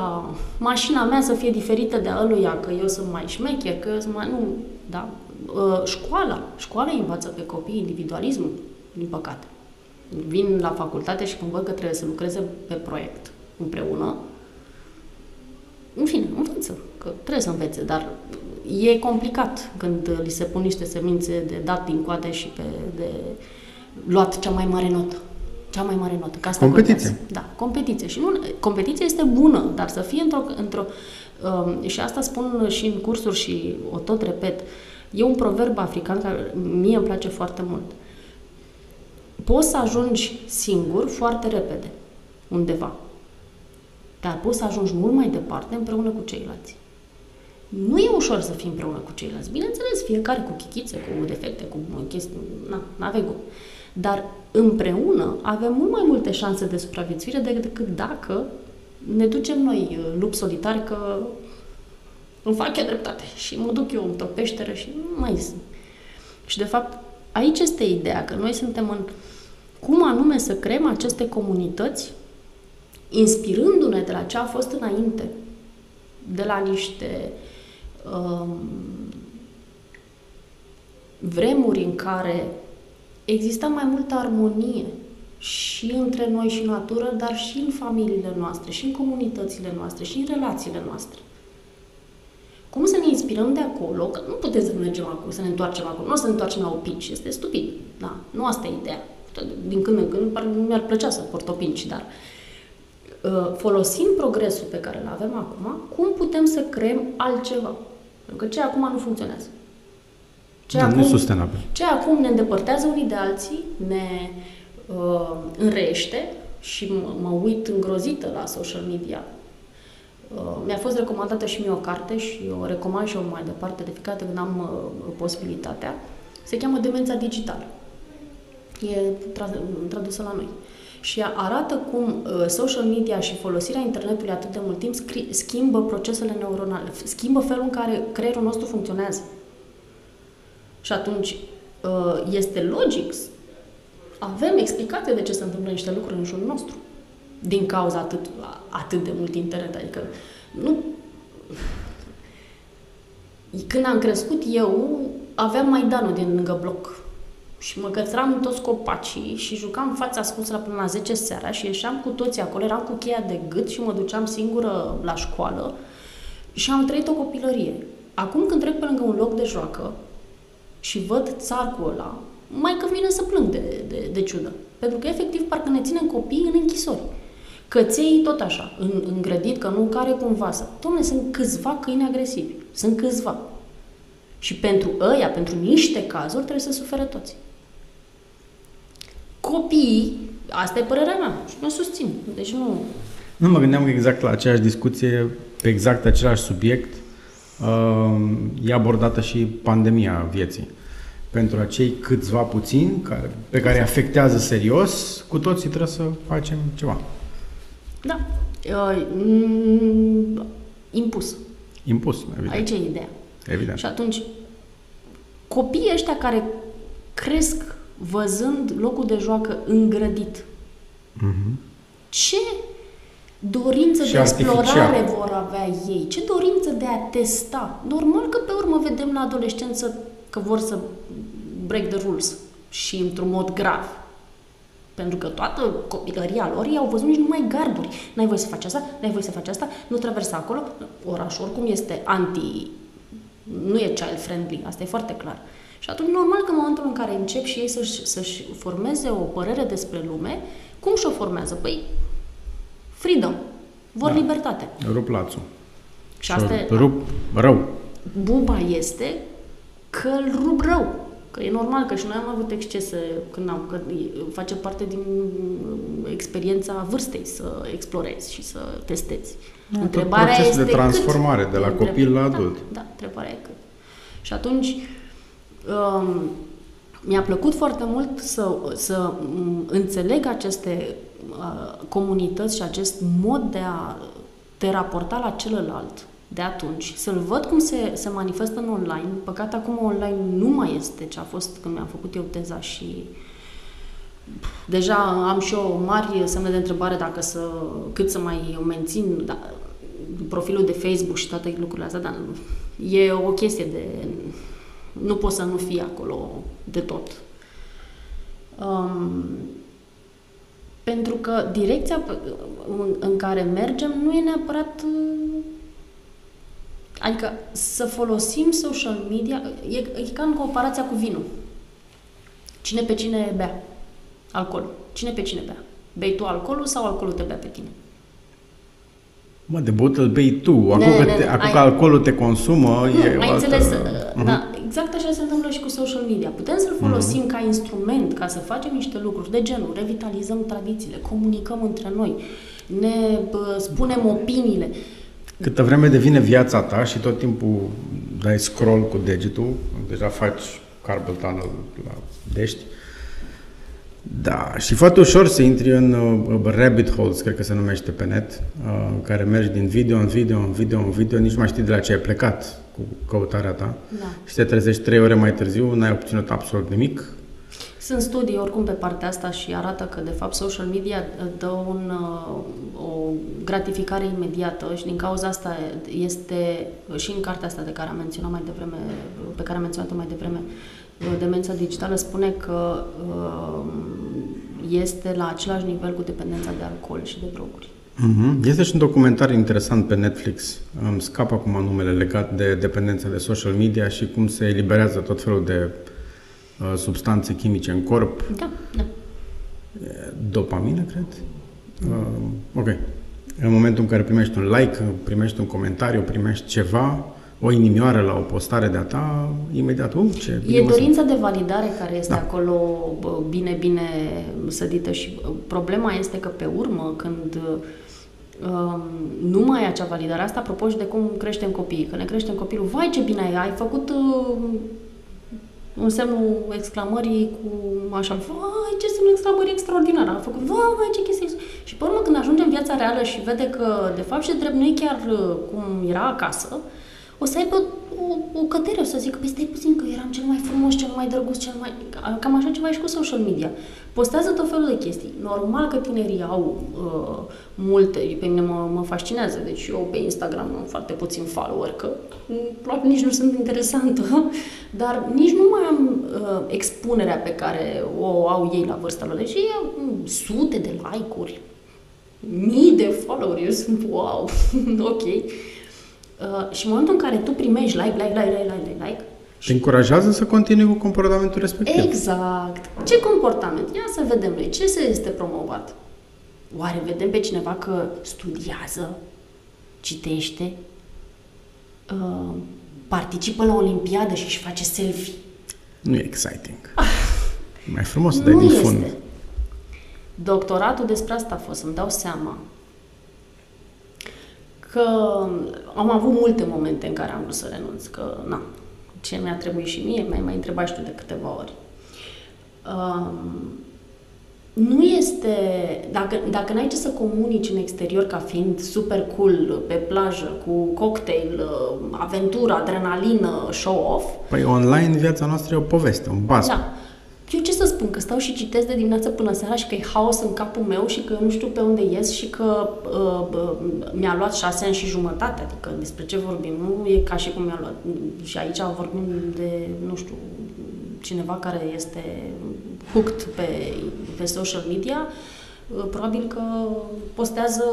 Speaker 2: mașina mea să fie diferită de aluia, că eu sunt mai șmecher, că eu sunt mai... Nu, da? Ă, școala. Școala învață pe copii individualismul, din păcate. Vin la facultate și când văd că trebuie să lucreze pe proiect împreună, în fine, învață, că trebuie să învețe, dar e complicat când li se pun niște semințe de dat din coade și pe, de luat cea mai mare notă. Cea mai mare notă. Că asta
Speaker 1: competiție.
Speaker 2: Contează. Da, competiție. Și nu, competiția este bună, dar să fie într-o... într-o um, și asta spun și în cursuri și o tot repet. E un proverb african care mie îmi place foarte mult. Poți să ajungi singur foarte repede undeva. Dar poți să ajungi mult mai departe împreună cu ceilalți. Nu e ușor să fii împreună cu ceilalți. Bineînțeles, fiecare cu chichițe, cu defecte, cu chestii, na, n-avem cum. Dar împreună avem mult mai multe șanse de supraviețuire decât dacă ne ducem noi uh, lup solitari că îmi fac eu dreptate și mă duc eu într-o peșteră și nu mai sunt. Și de fapt, aici este ideea, că noi suntem în cum anume să creăm aceste comunități inspirându-ne de la ce a fost înainte, de la niște um, vremuri în care exista mai multă armonie și între noi și natură, dar și în familiile noastre, și în comunitățile noastre, și în relațiile noastre. Cum să ne inspirăm de acolo? Că nu putem să mergem acolo, să ne întoarcem acolo. Nu o să ne întoarcem la opinci, este stupid. Da, nu asta e ideea. Din când în când mi-ar plăcea să port opinci, dar uh, folosind progresul pe care îl avem acum, cum putem să creăm altceva? Pentru că ce acum nu funcționează.
Speaker 1: Ce da, acum, nu sustenabil.
Speaker 2: Ce acum ne îndepărtează unii de alții, ne uh, înrește și mă, mă uit îngrozită la social media. Uh, mi-a fost recomandată și mie o carte și o recomand și eu mai departe de fiecare când am uh, posibilitatea. Se cheamă Demența Digitală. E tradusă la noi. Și arată cum uh, social media și folosirea internetului atât de mult timp schimbă procesele neuronale, schimbă felul în care creierul nostru funcționează. Și atunci uh, este logic, avem explicație de ce se întâmplă niște lucruri în jurul nostru. Din cauza atât, atât de mult internet. Adică nu... Când am crescut eu, aveam Maidanul din lângă bloc. Și mă cățram în toți copacii și jucam fața ascunsă la până la 10 seara și ieșeam cu toții acolo, eram cu cheia de gât și mă duceam singură la școală și am trăit o copilărie. Acum când trec pe lângă un loc de joacă, și văd țarcul ăla, mai că vine să plâng de, de, de ciudă. Pentru că, efectiv, parcă ne ținem copiii în închisori. Căței tot așa, în, îngrădit, că nu care cumva să... Dom'le, sunt câțiva câini agresivi. Sunt câțiva. Și pentru ăia, pentru niște cazuri, trebuie să suferă toți. Copiii, asta e părerea mea și mă susțin. Deci nu...
Speaker 1: Nu mă gândeam exact la aceeași discuție, pe exact același subiect, uh, e abordată și pandemia vieții. pentru acei câțiva puțini care, pe care îi afectează serios, cu toții trebuie să facem ceva.
Speaker 2: Da. Uh, mm, impus.
Speaker 1: Impus, evident.
Speaker 2: Aici e ideea.
Speaker 1: Evident.
Speaker 2: Și atunci, copiii ăștia care cresc văzând locul de joacă îngrădit,
Speaker 1: Mhm.
Speaker 2: ce dorință
Speaker 1: Și
Speaker 2: de explorare
Speaker 1: artificial.
Speaker 2: vor avea ei? Ce dorință de a testa? Normal că pe urmă vedem la adolescență că vor să break the rules și într-un mod grav. Pentru că toată copilăria lor i-au văzut nici numai garduri. N-ai voie să faci asta, n-ai voie să faci asta, nu traversa acolo. Orașul oricum este anti... nu e child-friendly, asta e foarte clar. Și atunci, normal că în momentul în care încep și ei să-și, să-și formeze o părere despre lume, cum și-o formează? Păi, freedom. Vor
Speaker 1: Da.
Speaker 2: libertate.
Speaker 1: Rup lațul.
Speaker 2: Și asta e,
Speaker 1: rup rău.
Speaker 2: buba este că îl rup rău. Că e normal că și noi am avut excese când am, că e- face parte din uh, experiența vârstei să explorezi și să testezi.
Speaker 1: Da, tot procesul de transformare de la
Speaker 2: Întreb-
Speaker 1: copil la
Speaker 2: da,
Speaker 1: adult.
Speaker 2: Da, întrebarea e cât. Și atunci um, mi-a plăcut foarte mult să, să m, înțeleg aceste uh, comunități și acest mod de a te raporta la celălalt de atunci, să-l văd cum se, se manifestă în online. Păcat acum online nu mai este ce a fost când mi-am făcut eu teza și deja am și eu mari semne de întrebare dacă să, cât să mai o mențin da, profilul de Facebook și toate lucrurile astea, dar e o chestie de... Nu poți să nu fii acolo de tot. Um, pentru că direcția pe- în, în care mergem nu e neapărat... uh, Adică să folosim social media... E, e ca în comparația cu vinul. Cine pe cine bea alcool? Cine pe cine bea? Bei tu alcoolul sau alcoolul te bea pe tine?
Speaker 1: Mă, de băut îl bei tu. Acum,
Speaker 2: Ne,
Speaker 1: că,
Speaker 2: ne,
Speaker 1: te,
Speaker 2: ne,
Speaker 1: acum
Speaker 2: ai-
Speaker 1: că alcoolul te consumă,
Speaker 2: Nu,
Speaker 1: e o
Speaker 2: ai
Speaker 1: altă...
Speaker 2: înțeles,
Speaker 1: Mhm.
Speaker 2: da, exact așa se întâmplă și cu social media. Putem să-l folosim ca instrument, ca să facem niște lucruri de genul, revitalizăm tradițiile, comunicăm între noi, ne bă, spunem opiniile.
Speaker 1: Câtă vreme devine viața ta și tot timpul dai scroll cu degetul, deja faci carpal tunnel la dești, da, și foarte ușor să intri în uh, rabbit holes, cred că se numește pe net, uh, care mergi din video în video, în video, în video, nici nu mai știi de la ce ai plecat cu căutarea ta
Speaker 2: Da.
Speaker 1: și te trezești trei ore mai târziu, n-ai obținut absolut nimic.
Speaker 2: Sunt studii oricum pe partea asta și arată că, de fapt, social media uh, dă un, uh, o gratificare imediată și din cauza asta este și în cartea asta de care am menționat mai devreme, pe care am menționat-o mai devreme, uh, Demența digitală spune că uh, este la același nivel cu dependența de alcool și de droguri.
Speaker 1: Mhm. Este și un documentar interesant pe Netflix, îmi scap acum numele legat de dependența de social media și cum se eliberează tot felul de uh, substanțe chimice în corp,
Speaker 2: Da, da.
Speaker 1: dopamină, cred. Uh, ok. În momentul în care primești un like, primești un comentariu, primești ceva, o inimioară la o postare de-a ta, imediat, uh, ce bine
Speaker 2: E
Speaker 1: mă simt.
Speaker 2: dorința de validare care este
Speaker 1: Da.
Speaker 2: acolo bă, bine, bine sădită și bă, problema este că pe urmă, când um, nu mai ai acea validare, asta apropo și de cum creștem copiii, că ne creștem copilul, vai ce bine ai, ai făcut uh, un semnul exclamării cu așa, vai ce semnul exclamării extraordinar, a făcut, vai ce chestie. Și pe urmă când ajunge în viața reală și vede că de fapt și de drept nu e chiar uh, cum era acasă, o să aibă o, o cădere, o să zică, păi stai puțin că eram cel mai frumos, cel mai drăguț, cel mai... Cam așa ceva e și cu social media. Postează tot felul de chestii. Normal că tinerii au uh, multe, pe mine mă, mă fascinează, deci eu pe Instagram am foarte puțin follower, că mm, probabil nici nu sunt interesantă, *laughs* dar nici nu mai am uh, expunerea pe care o au ei la vârsta lor. Deci ei au mm, sute de like-uri, mii de followeri, eu sunt wow, *laughs* ok. Uh, și în momentul în care tu primești like, like, like, like, like, like, like,
Speaker 1: Te încurajează să continui cu comportamentul respectiv.
Speaker 2: Exact. Ce comportament? Ia să vedem noi. Ce se este promovat? Oare vedem pe cineva că studiază, citește, uh, participă la olimpiadă și își face selfie?
Speaker 1: Nu e exciting. *laughs* E mai frumos să dai
Speaker 2: nu
Speaker 1: din
Speaker 2: este.
Speaker 1: fund.
Speaker 2: Doctoratul despre asta a fost, îmi dau seama că am avut multe momente în care am vrut să renunț, că na, ce mi-a trebuit și mie, mai mai întrebat și tu de câteva ori. Um, nu este, dacă, dacă n-ai ce să comunici în exterior ca fiind super cool, pe plajă, cu cocktail, uh, aventură, adrenalină, show-off.
Speaker 1: Păi online viața noastră e o poveste, un baz.
Speaker 2: Da. Eu ce să spun, că stau și citesc de dimineață până seara și că e haos în capul meu și că nu știu pe unde ies și că uh, uh, mi-a luat șase ani și jumătate, adică despre ce vorbim, nu e ca și cum mi-a luat. Și aici vorbim de, nu știu, cineva care este hooked pe, pe social media, uh, probabil că postează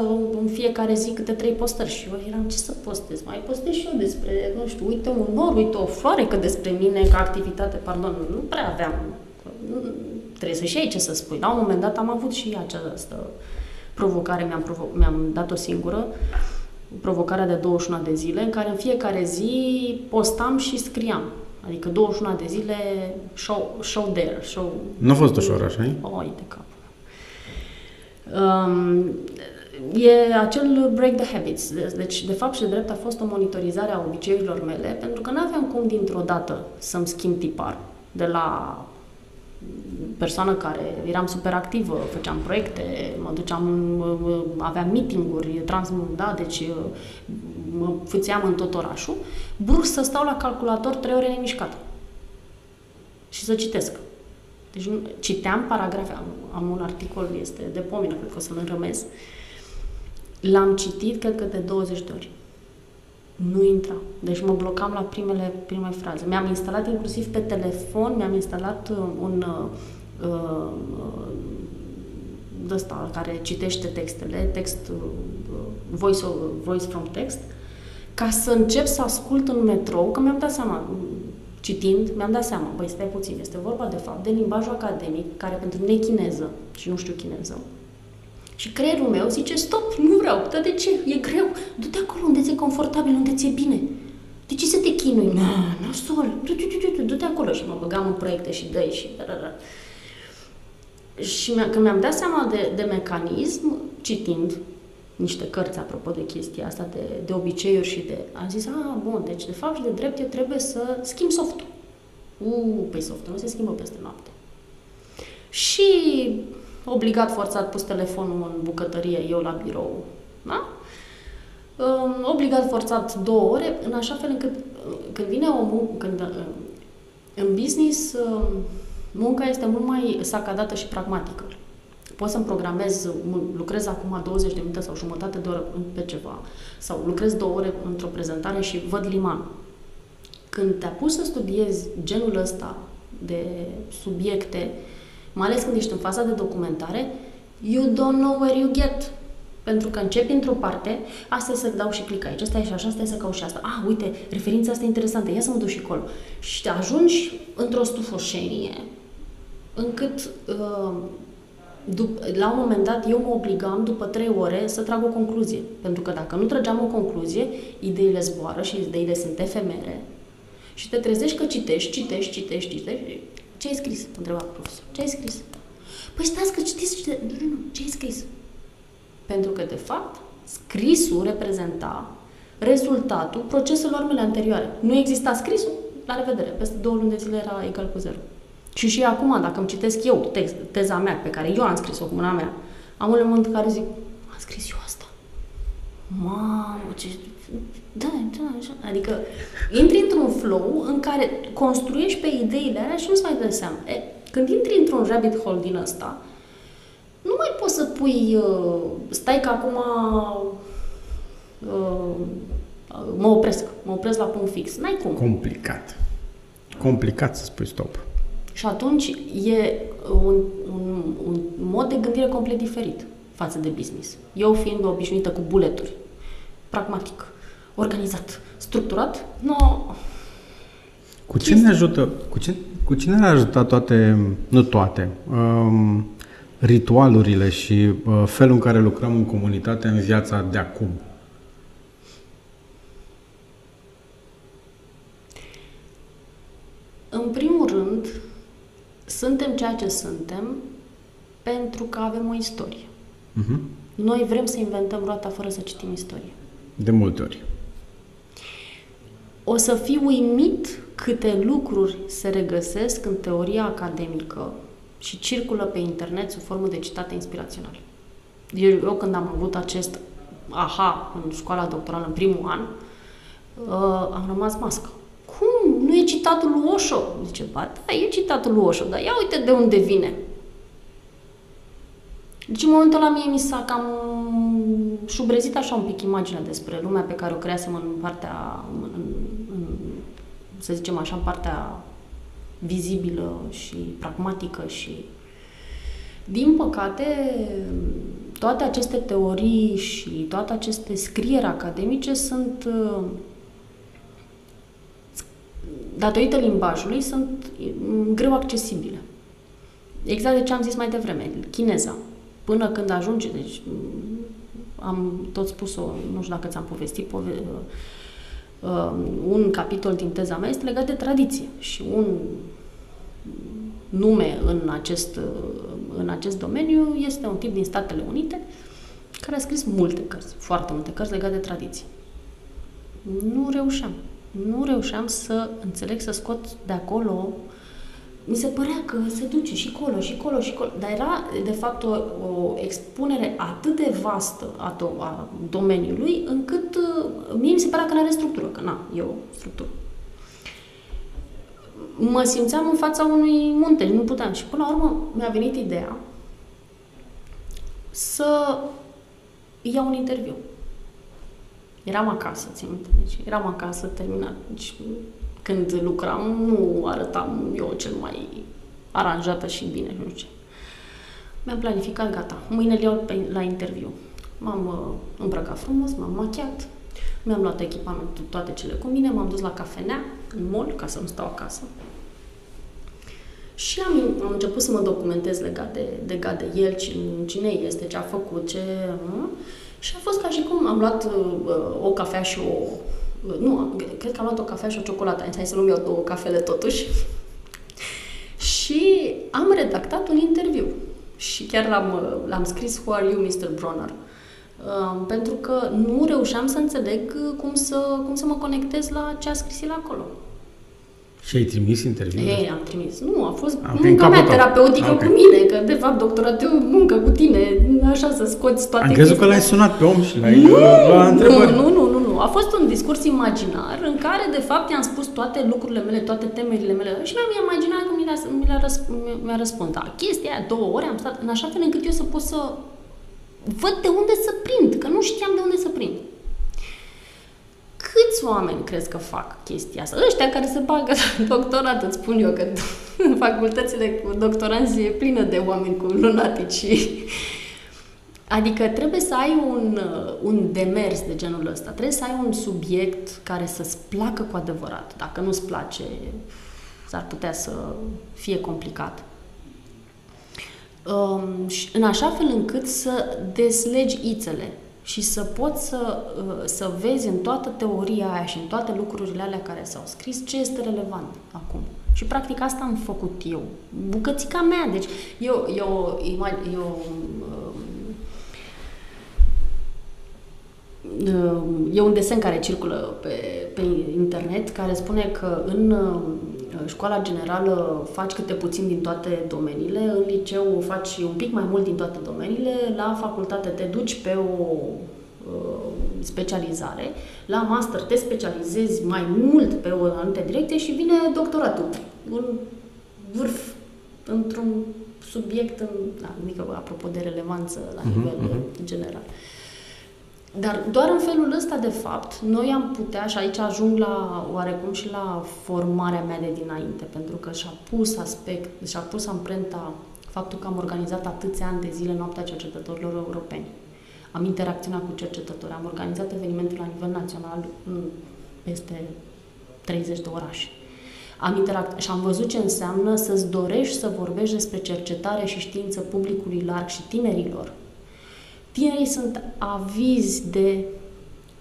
Speaker 2: în fiecare zi câte trei postări și eu eram ce să postez? Mai postez și eu despre, nu știu, uite un nor, uite o floare, că despre mine ca activitate, pardon, nu prea aveam, trebuie să și ai ce să spui. La un moment dat am avut și această provocare, mi-am, provo- mi-am dat-o singură, provocarea de 21 de zile, în care în fiecare zi postam și scriam. Adică 21 de zile show, show there, show...
Speaker 1: Nu a fost ușor, așa
Speaker 2: O, de cap. Um, e acel break the habits. Deci, de fapt și de drept a fost o monitorizare a obiceiurilor mele, pentru că nu aveam cum dintr-o dată să-mi schimb tipar de la persoană care eram super activă, făceam proiecte, mă duceam, aveam meeting-uri, trans, da, deci mă fuțeam în tot orașul, brusc să stau la calculator trei ore nemișcat și să citesc. Deci citeam paragrafe, am, am un articol, este de pomină, cred că o să-l înrămez. L-am citit, cred că de 20 de ori. Nu intra. Deci mă blocam la primele, prime fraze. Mi-am instalat inclusiv pe telefon, mi-am instalat uh, un uh, uh, ăsta care citește textele, text, uh, voice, voice from text, ca să încep să ascult în metrou, că mi-am dat seama, citind, mi-am dat seama, băi, stai puțin, este vorba de fapt de limbajul academic, care pentru mine e chineză și nu știu chineză. Și creierul meu zice, stop, nu vreau, dar de ce? E greu. Du-te acolo unde ți-e confortabil, unde ți-e bine. De ce să te chinui? Nu, nu, sol, du-te acolo. Și mă băgam în proiecte și dă și da, da, da. Și când mi-am dat seama de, de mecanism, citind niște cărți apropo de chestia asta, de, de obiceiuri și de... Am zis, a, bun, deci de fapt și de drept eu trebuie să schimb softul. Uuu, păi softul nu se schimbă peste noapte. Și obligat, forțat, pus telefonul în bucătărie, eu la birou, da? Obligat, forțat două ore, în așa fel încât când vine o muncă, când în business munca este mult mai sacadată și pragmatică. Pot să-mi programez, lucrez acum 20 de minute sau jumătate de oră pe ceva, sau lucrez două ore într-o prezentare și văd liman. Când te pus să studiezi genul ăsta de subiecte, mai ales când ești în faza de documentare, you don't know where you get. Pentru că începi într-o parte, asta să dau și click aici, asta e și așa, asta e să caut și asta. Ah, uite, referința asta e interesantă, ia să mă duc și acolo. Și te ajungi într-o stufoșenie încât uh, dup- la un moment dat eu mă obligam după trei ore să trag o concluzie. Pentru că dacă nu trăgeam o concluzie, ideile zboară și ideile sunt efemere. Și te trezești că citești, citești, citești, citești. Ce ai scris? Întreba profesor. Ce ai scris? Păi stați că citiți, citiți. Nu, nu, nu. Ce ai scris? Pentru că, de fapt, scrisul reprezenta rezultatul proceselor mele anterioare. Nu exista scrisul, la revedere. Peste două luni de zile era egal cu zero. Și și acum, dacă îmi citesc eu text, teza mea, pe care eu am scris-o cu mâna mea, am un moment în care zic, am scris eu asta. Mamă, ce... Da, da, așa. Adică intri într-un flow în care construiești pe ideile alea și nu-ți mai dă seama. E, când intri într-un rabbit hole din ăsta, nu mai poți să pui, uh, stai că acum uh, mă opresc, mă opresc la punct fix. N-ai cum.
Speaker 1: Complicat. Complicat să spui stop.
Speaker 2: Și atunci e un, un, un mod de gândire complet diferit față de business. Eu fiind obișnuită cu buleturi, pragmatic, organizat, structurat, nu...
Speaker 1: Cu ce ne ajută, cu ce, cu cine ne ajută toate, nu toate, um, ritualurile și uh, felul în care lucrăm în comunitate în viața de acum?
Speaker 2: În primul rând, suntem ceea ce suntem pentru că avem o istorie. Uh-huh. Noi vrem să inventăm roata fără să citim istorie.
Speaker 1: De multe ori.
Speaker 2: O să fii uimit câte lucruri se regăsesc în teoria academică și circulă pe internet sub formă de citate inspiraționale. Eu, eu când am avut acest aha în școala doctorală în primul an, uh, am rămas mască. Cum? Nu e citatul lui Osho? Zice, ba da, e citatul lui Osho, dar ia uite de unde vine. Deci în momentul ăla mie mi s-a cam șubrezit așa un pic imaginea despre lumea pe care o creasem în partea, în, în, să zicem așa, în partea vizibilă și pragmatică și din păcate toate aceste teorii și toate aceste scrieri academice sunt uh, datorită limbajului sunt greu accesibile. Exact de ce am zis mai devreme, chineza. Până când ajunge, deci am tot spus-o, nu știu dacă ți-am povestit, pove, uh, uh, un capitol din teza mea este legat de tradiție și un nume în acest, uh, în acest domeniu este un tip din Statele Unite care a scris multe cărți, foarte multe cărți legate de tradiție. Nu reușeam. Nu reușeam să înțeleg, să scot de acolo uh, mi se părea că se duce și colo, și colo, și colo. Dar era, de fapt, o, o expunere atât de vastă a, do- a domeniului, încât uh, mie mi se părea că nu are structură, că na, e o structură. Mă simțeam în fața unui munte, nu puteam. Și până la urmă mi-a venit ideea să iau un interviu. Eram acasă, țin minte. Deci eram acasă, terminat. Deci când lucram, nu arătam eu cel mai aranjată și bine, nu știu ce. Mi-am planificat, gata, mâine îl iau pe, la interviu. M-am uh, îmbrăcat frumos, m-am machiat, mi-am luat echipamentul, toate cele cu mine, m-am dus la cafenea, în mall, ca să nu stau acasă. Și am, am început să mă documentez legat de, legat de el, cine este, ce a făcut, ce... Uh, și a fost ca și cum am luat uh, o cafea și o nu, cred că am luat o cafea și o ciocolată. Hai să nu-mi iau două cafele totuși. și am redactat un interviu. Și chiar l-am, l-am scris Who are you, Mr. Bronner? Uh, pentru că nu reușeam să înțeleg cum să, cum să mă conectez la ce a scris el acolo.
Speaker 1: Și ai trimis interviul?
Speaker 2: Ei, am trimis. Nu, a fost a, munca mea terapeutică okay. cu mine, că de fapt doctoratul muncă cu tine, așa să scoți toate
Speaker 1: Am crezut că l-ai sunat pe om și l-ai nu, la întrebări.
Speaker 2: Nu, nu, nu, nu. A fost un discurs imaginar în care de fapt i-am spus toate lucrurile mele, toate temerile mele și mi-am imaginat că mi le-a, mi le-a răsp- mi-a răspuns. Da, chestia aia, două ore am stat în așa fel încât eu să pot să văd de unde să prind, că nu știam de unde să prind. Câți oameni crezi că fac chestia asta? Ăștia care se bagă la *laughs* doctorat, îți spun eu că în *laughs* facultățile cu doctoranții e plină de oameni cu lunatici. Adică trebuie să ai un, un demers de genul ăsta, trebuie să ai un subiect care să-ți placă cu adevărat. Dacă nu-ți place, s-ar putea să fie complicat. Um, în așa fel încât să deslegi ițele și să poți să, uh, să vezi în toată teoria aia și în toate lucrurile alea care s-au scris ce este relevant acum. Și practic asta am făcut eu. Bucățica mea. Deci eu, eu, eu um, E un desen care circulă pe, pe internet care spune că în uh, școala generală faci câte puțin din toate domeniile, în liceu faci un pic mai mult din toate domeniile, la facultate te duci pe o uh, specializare, la master te specializezi mai mult pe o anumită direcție și vine doctoratul, un vârf într-un subiect, în, da, mică apropo de relevanță la uh-huh, nivel uh-huh. general. Dar doar în felul ăsta, de fapt, noi am putea, și aici ajung la oarecum și la formarea mea de dinainte, pentru că și-a pus aspect, și-a pus amprenta faptul că am organizat atâția ani de zile noaptea cercetătorilor europeni. Am interacționat cu cercetători, am organizat evenimente la nivel național în peste 30 de orașe. Am interact și am văzut ce înseamnă să-ți dorești să vorbești despre cercetare și știință publicului larg și tinerilor, Tinerii sunt avizi de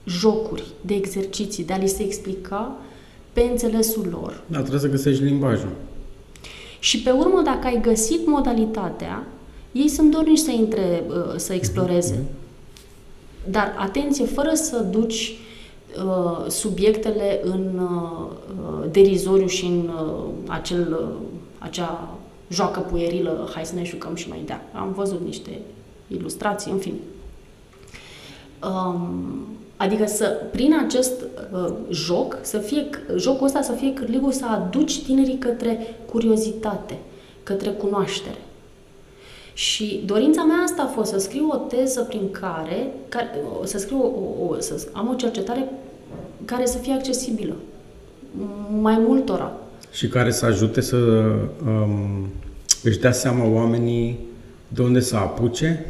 Speaker 2: jocuri, de exerciții, de a li se explica pe înțelesul lor.
Speaker 1: Da, trebuie să găsești limbajul.
Speaker 2: Și pe urmă, dacă ai găsit modalitatea, ei sunt dornici să intre, uh, să exploreze. Mm-hmm. Dar, atenție, fără să duci uh, subiectele în uh, derizoriu și în uh, acel, uh, acea joacă puierilă, hai să ne jucăm și mai dea. Am văzut niște ilustrații, în fine. Um, adică să, prin acest uh, joc, să fie, jocul ăsta să fie cârligul să aduci tinerii către curiozitate, către cunoaștere. Și dorința mea asta a fost să scriu o teză prin care, care să scriu o, o, să am o cercetare care să fie accesibilă mai multora.
Speaker 1: Și care să ajute să um, își dea seama oamenii de unde să apuce?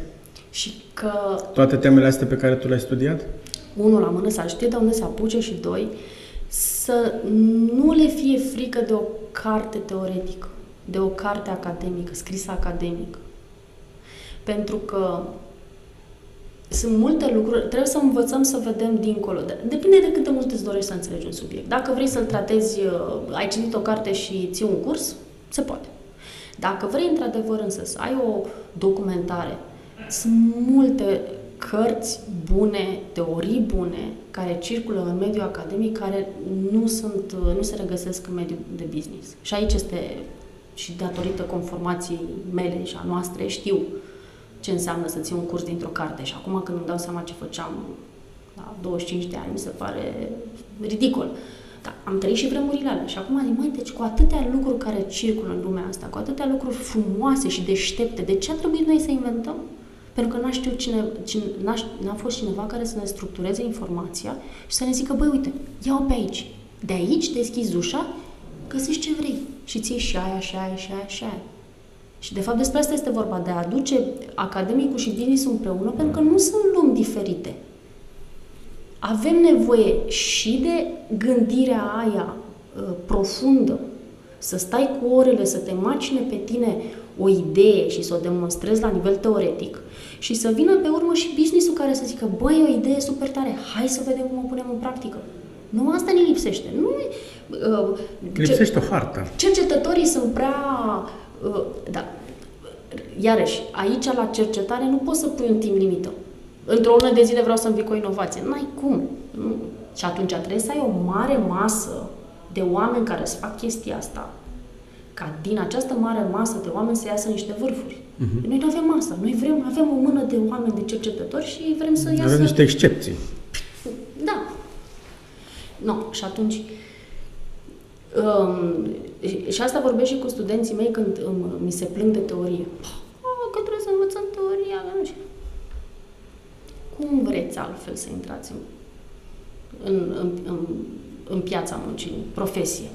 Speaker 2: Și că...
Speaker 1: Toate temele astea pe care tu le-ai studiat?
Speaker 2: Unul la mână, să știe de unde să apuce și doi, să nu le fie frică de o carte teoretică, de o carte academică, scrisă academic. Pentru că sunt multe lucruri, trebuie să învățăm să vedem dincolo. Depinde de cât de mult îți dorești să înțelegi un subiect. Dacă vrei să-l tratezi, uh, ai citit o carte și ții un curs, se poate. Dacă vrei într-adevăr însă să ai o documentare, sunt multe cărți bune, teorii bune, care circulă în mediul academic, care nu, sunt, uh, nu se regăsesc în mediul de business. Și aici este, și datorită conformației mele și a noastre, știu ce înseamnă să ții un curs dintr-o carte. Și acum când îmi dau seama ce făceam la 25 de ani, mi se pare ridicol. Dar am trăit și vremurile alea. Și acum zic, măi, deci cu atâtea lucruri care circulă în lumea asta, cu atâtea lucruri frumoase și deștepte, de ce a trebuit noi să inventăm? Pentru că n-a, știut cine, cine, n-a, n-a fost cineva care să ne structureze informația și să ne zică, băi, uite, ia-o pe aici. De aici deschizi ușa, găsești ce vrei. Și ții și aia, și aia, și aia, și aia. Și de fapt despre asta este vorba, de a aduce academicul și business împreună, pentru că nu sunt lumi diferite. Avem nevoie și de gândirea aia uh, profundă, să stai cu orele, să te macine pe tine o idee și să o demonstrezi la nivel teoretic și să vină pe urmă și businessul care să zică, băi, o idee super tare, hai să vedem cum o punem în practică. Nu asta ne lipsește. Nu,
Speaker 1: uh, lipsește o hartă.
Speaker 2: Cercetătorii sunt prea Uh, da. Iarăși, aici la cercetare nu poți să pui un timp limită. Într-o lună de zile vreau să-mi vii cu o inovație. N-ai cum. Nu. Și atunci trebuie să ai o mare masă de oameni care să fac chestia asta, ca din această mare masă de oameni să iasă niște vârfuri. Uh-huh. Noi nu avem masă. Noi vrem, avem o mână de oameni, de cercetători și vrem să iasă...
Speaker 1: Avem niște excepții.
Speaker 2: Da. Nu. No. Și atunci, Um, și asta vorbesc și cu studenții mei când um, mi se plâng de teorie. Că trebuie să învățăm teoria, nu știu. Cum vreți altfel să intrați în, în, în, în, în piața muncii, în profesie?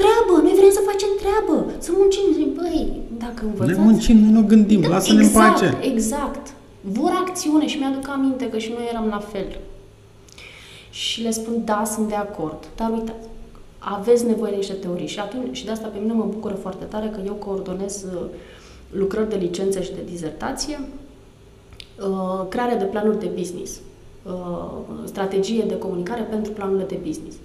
Speaker 2: Treabă, noi vrem să facem treabă, să muncim. Zic, băi, dacă învățați...
Speaker 1: Ne muncim, nu gândim, da, lasă-ne
Speaker 2: exact,
Speaker 1: în pace.
Speaker 2: Exact, Vor acțiune și mi-aduc aminte că și noi eram la fel. Și le spun, da, sunt de acord, dar uitați, aveți nevoie de niște teorii. Și, atunci, și de asta pe mine mă bucură foarte tare că eu coordonez uh, lucrări de licență și de dizertație, uh, crearea de planuri de business, uh, strategie de comunicare pentru planurile de business.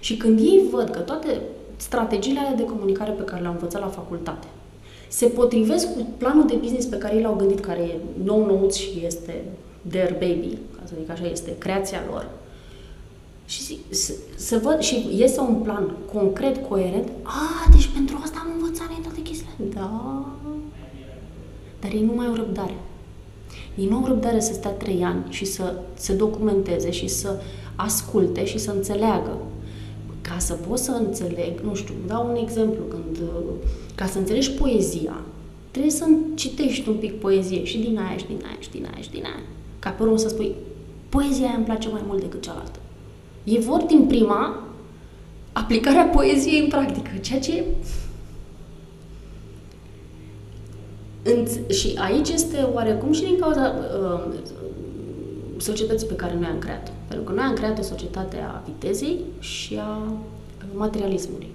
Speaker 2: Și când ei văd că toate strategiile alea de comunicare pe care le-au învățat la facultate se potrivesc cu planul de business pe care ei l-au gândit, care e nou nouț și este their baby, ca să zic așa, este creația lor, și să, să văd și iese un plan concret, coerent. A, deci pentru asta am învățat în toate chestiile. Da. Dar ei nu mai au răbdare. Ei nu au răbdare să stea trei ani și să se documenteze și să asculte și să înțeleagă. Ca să poți să înțeleg, nu știu, dau un exemplu, când, ca să înțelegi poezia, trebuie să citești un pic poezie și din aia, și din aia, și din aia, și din aia. Ca pe urmă să spui, poezia aia îmi place mai mult decât cealaltă. Ei vor din prima aplicarea poeziei în practică, ceea ce și aici este oarecum și din cauza uh, societății pe care noi am creat Pentru că noi am creat o societate a vitezei și a materialismului.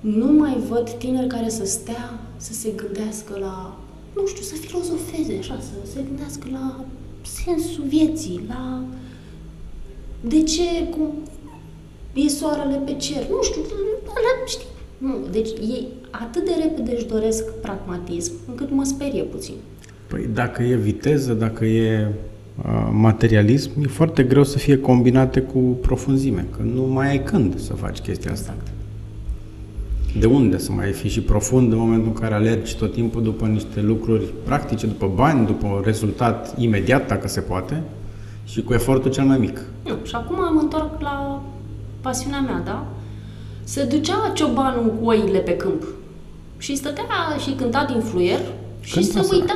Speaker 2: Nu mai văd tineri care să stea, să se gândească la, nu știu, să filozofeze așa, să se gândească la sensul vieții, la de ce cum e soarele pe cer? Nu știu, la, știi. Nu, deci ei atât de repede își doresc pragmatism, încât mă sperie puțin.
Speaker 1: Păi dacă e viteză, dacă e materialism, e foarte greu să fie combinate cu profunzime, că nu mai ai când să faci chestia asta. Exact. De unde să mai fi și profund în momentul în care alergi tot timpul după niște lucruri practice, după bani, după un rezultat imediat, dacă se poate, și cu efortul cel mai mic.
Speaker 2: Nu, și acum mă întorc la pasiunea mea, da? Se ducea ciobanul cu oile pe câmp și stătea și cânta din fluier și se uita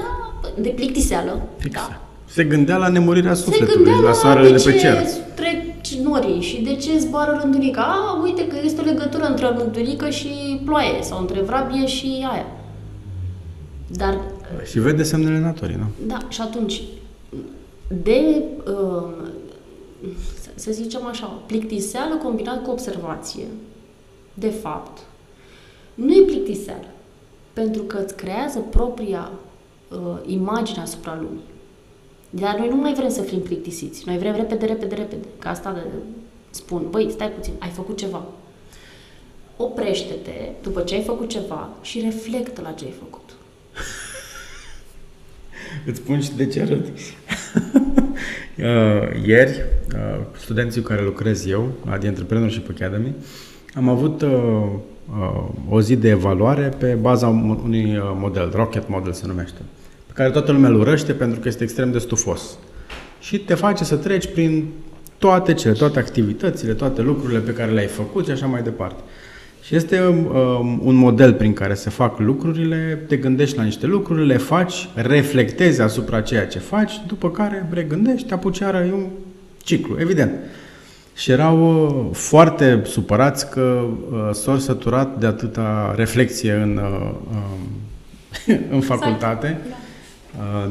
Speaker 2: de plictiseală. Da.
Speaker 1: Se gândea la nemurirea sufletului, la soarele de pe cer.
Speaker 2: trec norii și de ce zboară rândulica. A, uite că este o legătură între rândulică și ploaie sau între vrabie și aia. Dar...
Speaker 1: Și vede semnele naturii, nu?
Speaker 2: Da, și atunci, de, uh, să zicem așa, plictiseală combinat cu observație, de fapt, nu e plictiseală, pentru că îți creează propria uh, imagine asupra lumii. Dar noi nu mai vrem să fim plictisiți. Noi vrem repede, repede, repede. Ca asta de, spun, băi, stai puțin, ai făcut ceva. Oprește-te după ce ai făcut ceva și reflectă la ce ai făcut. *laughs*
Speaker 1: Îți spun și de ce arăt. *laughs* Uh, ieri, uh, studenții cu care lucrez eu, la The Entrepreneurship Academy, am avut uh, o zi de evaluare pe baza unui model, Rocket Model se numește care toată lumea îl urăște pentru că este extrem de stufos. Și te face să treci prin toate cele, toate activitățile, toate lucrurile pe care le-ai făcut și așa mai departe. Și este um, un model prin care se fac lucrurile, te gândești la niște lucruri, le faci, reflectezi asupra ceea ce faci, după care regândești, te apuci iară, e un ciclu, evident. Și erau uh, foarte supărați că uh, s-au săturat de atâta reflexie în, uh, uh, *laughs* în facultate. Exact. Da Uh,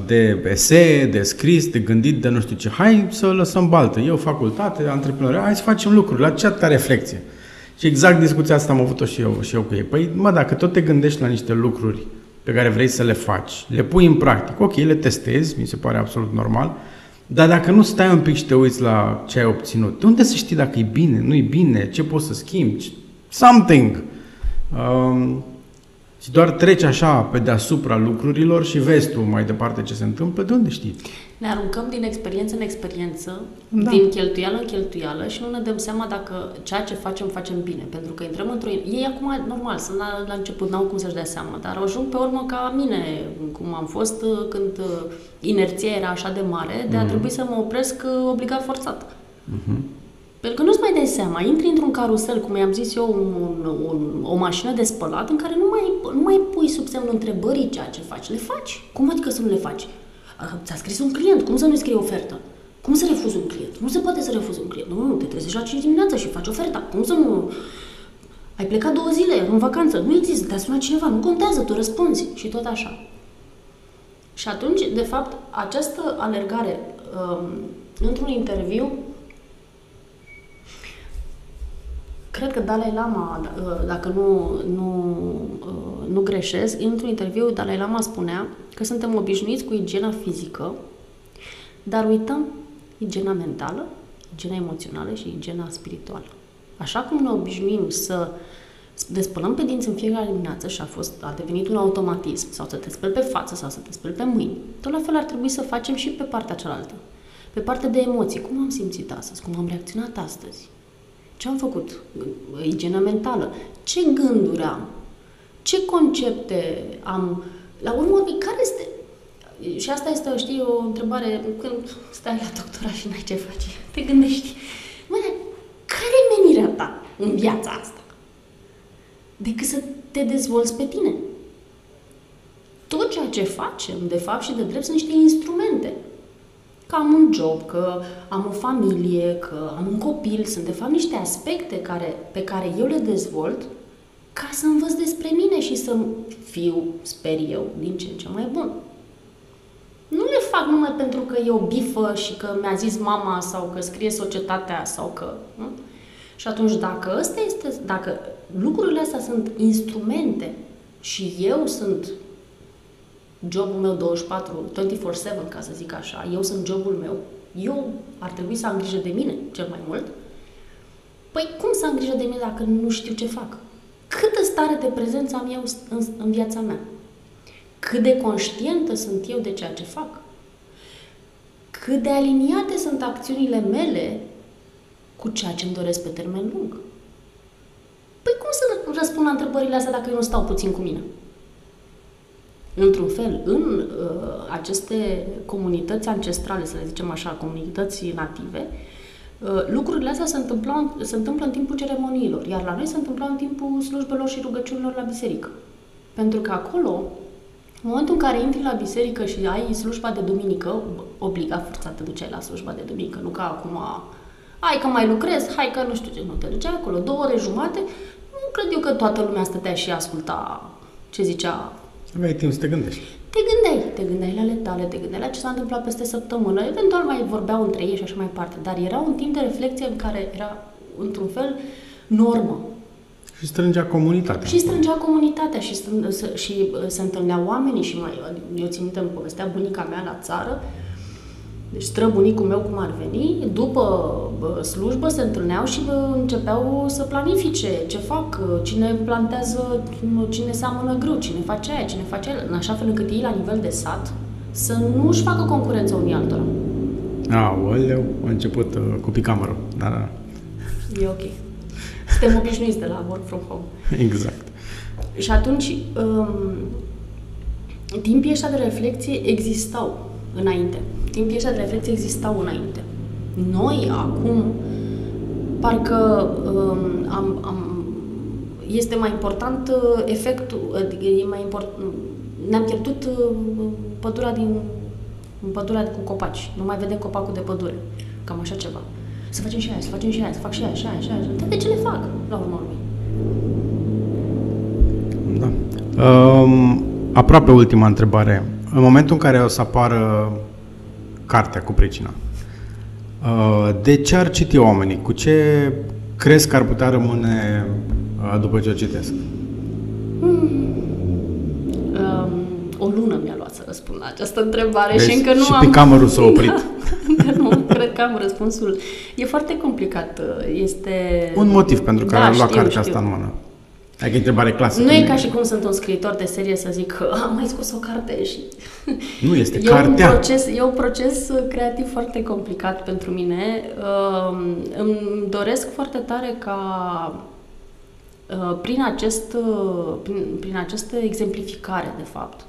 Speaker 1: de esee, de scris, de gândit, de nu știu ce. Hai să lăsăm baltă. Eu, facultate, antreprenori, hai să facem lucruri. La ce atâta reflexie? Și exact discuția asta am avut-o și eu, și eu cu ei. Păi, mă, dacă tot te gândești la niște lucruri pe care vrei să le faci, le pui în practic, ok, le testezi, mi se pare absolut normal, dar dacă nu stai un pic și te uiți la ce ai obținut, de unde să știi dacă e bine, nu e bine, ce poți să schimbi? Something! Um, și doar treci așa pe deasupra lucrurilor și vezi tu mai departe ce se întâmplă, de unde știi?
Speaker 2: Ne aruncăm din experiență în experiență, da. din cheltuială în cheltuială și nu ne dăm seama dacă ceea ce facem, facem bine. Pentru că intrăm într-o... Ei acum, normal, sunt la, la început, n-au cum să-și dea seama, dar ajung pe urmă ca mine, cum am fost uh, când uh, inerția era așa de mare, de a mm-hmm. trebui să mă opresc uh, obligat forțat. Mm-hmm. Pentru că nu-ți mai dai seama, intri într-un carusel, cum i-am zis eu, un, un, o mașină de spălat, în care nu mai, nu mai pui sub semnul întrebării ceea ce faci. Le faci. Cum adică să nu le faci? Ți-a scris un client, cum să nu scrie ofertă? Cum să refuzi un client? Nu se poate să refuzi un client. Nu, nu, te trezești la 5 dimineața și faci oferta. Cum să nu... Ai plecat două zile în vacanță, nu există, te-a sunat cineva, nu contează, tu răspunzi și tot așa. Și atunci, de fapt, această alergare um, într-un interviu cred că Dalai Lama, uh, dacă nu, nu, uh, nu greșesc, într-un interviu Dalai Lama spunea că suntem obișnuiți cu igiena fizică, dar uităm igiena mentală, igiena emoțională și igiena spirituală. Așa cum ne obișnuim să despălăm pe dinți în fiecare dimineață și a, fost, a devenit un automatism, sau să te speli pe față sau să te speli pe mâini, tot la fel ar trebui să facem și pe partea cealaltă. Pe partea de emoții, cum am simțit astăzi, cum am reacționat astăzi, ce am făcut? Igiena mentală. Ce gânduri am? Ce concepte am? La urmă, care este... Și asta este, știi, o întrebare când stai la doctorat și n-ai ce face. Te gândești, mă, care e menirea ta în viața asta? Decât să te dezvolți pe tine. Tot ceea ce facem, de fapt și de drept, sunt niște instrumente că am un job, că am o familie, că am un copil, sunt de fapt niște aspecte care, pe care eu le dezvolt ca să învăț despre mine și să fiu, sper eu, din ce în ce mai bun. Nu le fac numai pentru că e o bifă și că mi-a zis mama sau că scrie societatea sau că... Nu? Și atunci dacă ăsta este, dacă lucrurile astea sunt instrumente și eu sunt jobul meu 24, 24-7, ca să zic așa, eu sunt jobul meu, eu ar trebui să am grijă de mine cel mai mult, păi cum să am grijă de mine dacă nu știu ce fac? Câtă stare de prezență am eu în, în viața mea? Cât de conștientă sunt eu de ceea ce fac? cât de aliniate sunt acțiunile mele cu ceea ce îmi doresc pe termen lung. Păi cum să răspund la întrebările astea dacă eu nu stau puțin cu mine? Într-un fel, în uh, aceste comunități ancestrale, să le zicem așa, comunități native, uh, lucrurile astea se întâmplă, se întâmplă în timpul ceremoniilor, iar la noi se întâmplă în timpul slujbelor și rugăciunilor la biserică. Pentru că acolo, în momentul în care intri la biserică și ai slujba de duminică, obligat forțat te duceai la slujba de duminică, nu ca acum, hai că mai lucrez, hai că nu știu ce, nu te duceai acolo, două ore jumate, nu cred eu că toată lumea stătea și asculta ce zicea
Speaker 1: Aveai timp să te gândești.
Speaker 2: te gândeai, te gândeai la ale tale, te gândeai la ce s-a întâmplat peste săptămână, eventual mai vorbeau între ei și așa mai departe, dar era un timp de reflexie în care era, într-un fel, normă.
Speaker 1: Și strângea comunitatea.
Speaker 2: Și strângea comunitatea și, strân, să- și uh, se întâlneau oamenii și mai, eu țin minte, îmi povestea bunica mea la țară, deci străbunicul meu cum ar veni, după bă, slujbă se întâlneau și bă, începeau să planifice ce fac, cine plantează, cine seamănă grâu, cine face aia, cine face aia, în așa fel încât ei la nivel de sat să nu își facă concurență unii altora.
Speaker 1: Aoleu, a început uh, cu picamărul. Da, da,
Speaker 2: E ok. Suntem obișnuiți de la work from home. *laughs*
Speaker 1: exact.
Speaker 2: Și atunci, um, timpii ăștia de reflexie existau înainte. Timpii ăștia de reflexie existau înainte. Noi, acum, parcă um, am, am, este mai important uh, efectul, adică e mai important, ne-am pierdut uh, pădurea din pădurea cu copaci. Nu mai vedem copacul de pădure. Cam așa ceva. Să facem și aia, să facem și aia, să fac și aia, și aia, și aia. Dar de ce le fac, la urmă urmei?
Speaker 1: Da. Um, aproape ultima întrebare. În momentul în care o să apară cartea cu pricina, uh, de ce ar citi oamenii? Cu ce crezi că ar putea rămâne uh, după ce o citesc?
Speaker 2: Um, o lună mi-a luat să răspund la această întrebare
Speaker 1: Vezi?
Speaker 2: și încă nu
Speaker 1: și
Speaker 2: am...
Speaker 1: picamărul s-a oprit. *laughs*
Speaker 2: încă nu cred că am răspunsul. E foarte complicat. Este...
Speaker 1: Un motiv pentru care
Speaker 2: da,
Speaker 1: am luat
Speaker 2: știu,
Speaker 1: cartea
Speaker 2: știu.
Speaker 1: asta în mână. Adică e întrebare clasică.
Speaker 2: Nu e ca și cum sunt un scriitor de serie să zic că am mai scos o carte și... *laughs*
Speaker 1: Nu este
Speaker 2: E un,
Speaker 1: cartea.
Speaker 2: proces, e un proces creativ foarte complicat pentru mine. Um, Îmi doresc foarte tare ca uh, prin, acest, uh, prin, prin această exemplificare, de fapt,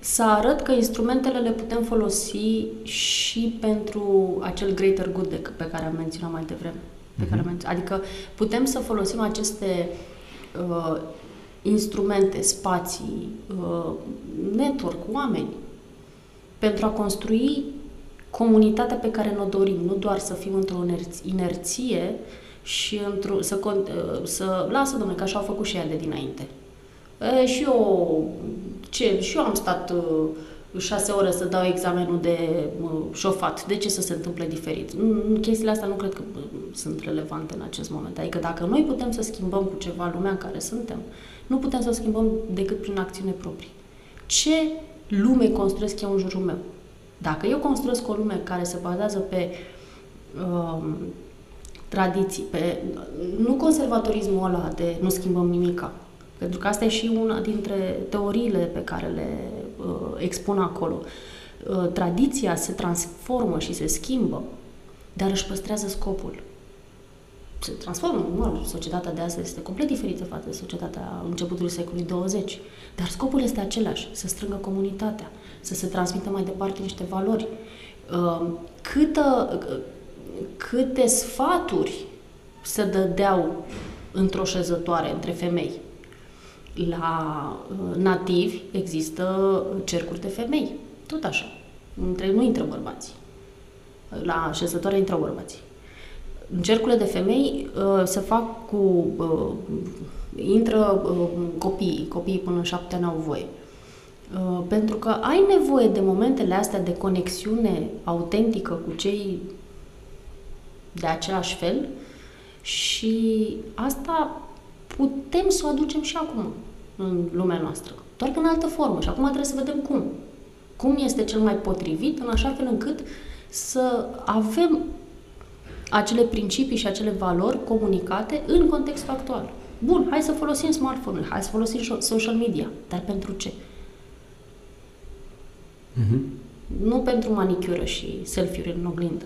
Speaker 2: să arăt că instrumentele le putem folosi și pentru acel greater good de, pe care am menționat mai devreme. Pe care am menționat. Adică putem să folosim aceste uh, instrumente, spații, uh, network, oameni, pentru a construi comunitatea pe care ne-o dorim, nu doar să fim într-o inerț- inerție și într-o, să, con- uh, să lasă, domnule, că așa au făcut și ele dinainte. E, și eu, ce, și eu am stat uh, șase ore să dau examenul de uh, șofat. De ce să se întâmple diferit? Mm, Chestiile astea nu cred că uh, sunt relevante în acest moment. Adică dacă noi putem să schimbăm cu ceva lumea în care suntem, nu putem să o schimbăm decât prin acțiune proprie. Ce lume construiesc eu în jurul meu? Dacă eu construiesc o lume care se bazează pe um, tradiții, pe nu conservatorismul ăla de nu schimbăm nimica, pentru că asta e și una dintre teoriile pe care le uh, expun acolo. Uh, tradiția se transformă și se schimbă, dar își păstrează scopul. Se transformă, normal, societatea de astăzi este complet diferită față de societatea începutului secolului 20, dar scopul este același, să strângă comunitatea, să se transmită mai departe niște valori. Uh, câtă, câte sfaturi se dădeau într-o șezătoare între femei. La uh, nativi există cercuri de femei, tot așa. Între, nu intră bărbații. La șezătoare intră bărbații. În cercurile de femei uh, se fac cu... Uh, intră uh, copiii, copiii până în șapte ani au voie. Uh, pentru că ai nevoie de momentele astea de conexiune autentică cu cei de același fel și asta putem să o aducem și acum în lumea noastră, doar că în altă formă. Și acum trebuie să vedem cum. Cum este cel mai potrivit, în așa fel încât să avem acele principii și acele valori comunicate în contextul actual. Bun, hai să folosim smartphone-ul, hai să folosim social media, dar pentru ce?
Speaker 1: Mhm.
Speaker 2: Nu pentru manicură și selfie-uri în oglindă.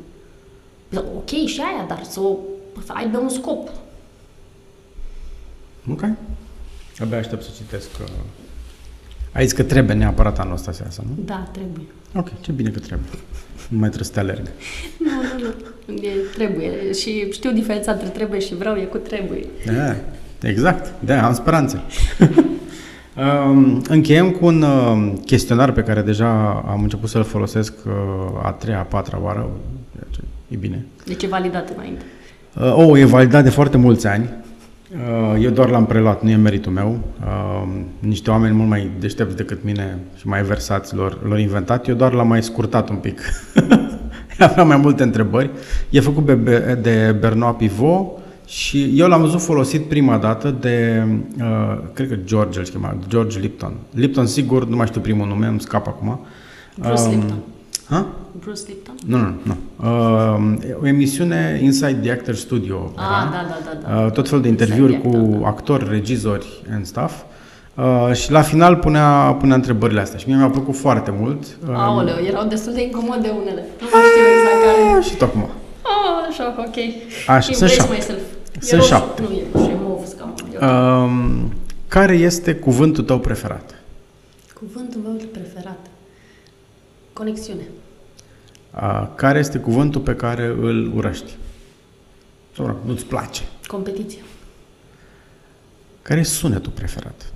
Speaker 2: Ok, și aia, dar să, o, să aibă un scop.
Speaker 1: Ok. Abia aștept să citesc. Uh... Ai zis că trebuie neapărat anul ăsta seara, nu?
Speaker 2: Da, trebuie.
Speaker 1: Ok, ce bine că trebuie. Nu mai trebuie să te alerg. *laughs*
Speaker 2: Nu, nu, nu. E, trebuie. Și știu diferența între trebuie și vreau, e cu trebuie.
Speaker 1: Da, exact. Da, am speranțe. *laughs* Um, încheiem cu un uh, chestionar pe care deja am început să-l folosesc uh, a treia, a patra oară. E bine.
Speaker 2: Deci e validat înainte.
Speaker 1: Uh, oh, e validat de foarte mulți ani. Uh, eu doar l-am preluat, nu e meritul meu. Uh, niște oameni mult mai deștepți decât mine și mai versați lor, lor inventat. Eu doar l-am mai scurtat un pic. *laughs* Aveam mai multe întrebări. E făcut de Bernard Pivot și eu l-am văzut folosit prima dată de, uh, cred că George îl chema, George Lipton. Lipton, sigur, nu mai știu primul nume, îmi scap acum.
Speaker 2: Bruce um, Lipton.
Speaker 1: Ha?
Speaker 2: Bruce Lipton?
Speaker 1: Nu, nu, nu. Uh, o emisiune Inside the Actor Studio.
Speaker 2: Ah, era, da, da, da. da.
Speaker 1: Uh, tot felul de interviuri cu actor, da. actori, regizori and stuff. Uh, și la final punea, punea întrebările astea și mie mi-a plăcut foarte mult.
Speaker 2: Uh, Aoleu, erau destul de incomode unele. Nu mai știu exact care.
Speaker 1: Și tocmai.
Speaker 2: Oh, așa, ok.
Speaker 1: Așa, sunt șapte.
Speaker 2: Myself.
Speaker 1: Sunt
Speaker 2: roșu,
Speaker 1: șapte.
Speaker 2: Nu, e roșu, e mov, scam.
Speaker 1: Um, care este cuvântul tău preferat?
Speaker 2: Cuvântul meu preferat? Conexiune.
Speaker 1: Uh, care este cuvântul pe care îl urăști? Sau nu-ți place?
Speaker 2: Competiție.
Speaker 1: Care e sunetul preferat?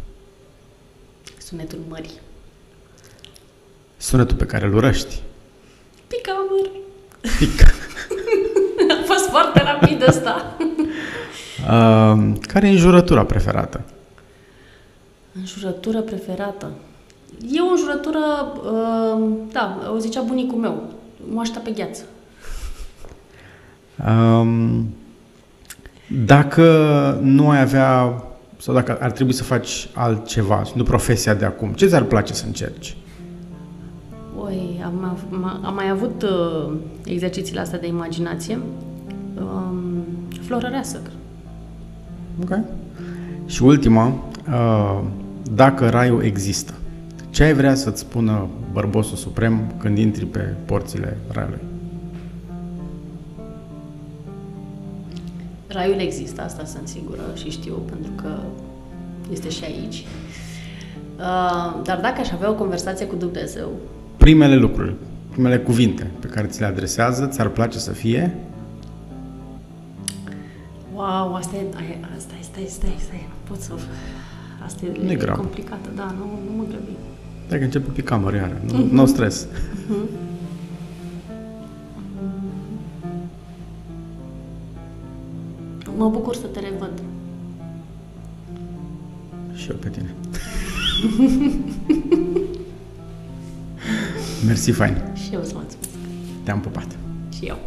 Speaker 2: Sunetul mării.
Speaker 1: Sunetul pe care îl urăști?
Speaker 2: Picamăr.
Speaker 1: Pic. *laughs*
Speaker 2: A fost foarte rapid ăsta. *laughs*
Speaker 1: uh, care e înjurătura preferată?
Speaker 2: Înjurătură preferată? E o înjurătură, uh, da, o zicea bunicul meu, moașta pe gheață.
Speaker 1: Um, dacă nu ai avea, sau dacă ar trebui să faci altceva, nu profesia de acum, ce ți-ar place să încerci?
Speaker 2: Oi, am, am mai avut uh, exercițiile astea de imaginație. Um, florăreasă.
Speaker 1: Ok. Și ultima, uh, dacă raiul există, ce ai vrea să-ți spună bărbosul suprem când intri pe porțile raiului?
Speaker 2: Raiul există, asta sunt sigură și știu, pentru că este și aici. Uh, dar dacă aș avea o conversație cu Dumnezeu...
Speaker 1: Primele lucruri, primele cuvinte pe care ți le adresează, ți-ar place să fie?
Speaker 2: Wow, asta e, asta e, stai, stai, stai, nu pot să... Asta e,
Speaker 1: nu e
Speaker 2: complicată, da, nu, nu mă grăbi.
Speaker 1: Dacă începe picamără iară, nu, uh-huh. no stres. Uh-huh.
Speaker 2: Mă bucur să te revăd.
Speaker 1: Și eu pe tine. *laughs* Mersi fain.
Speaker 2: Și eu îți mulțumesc.
Speaker 1: Te-am pupat.
Speaker 2: Și eu.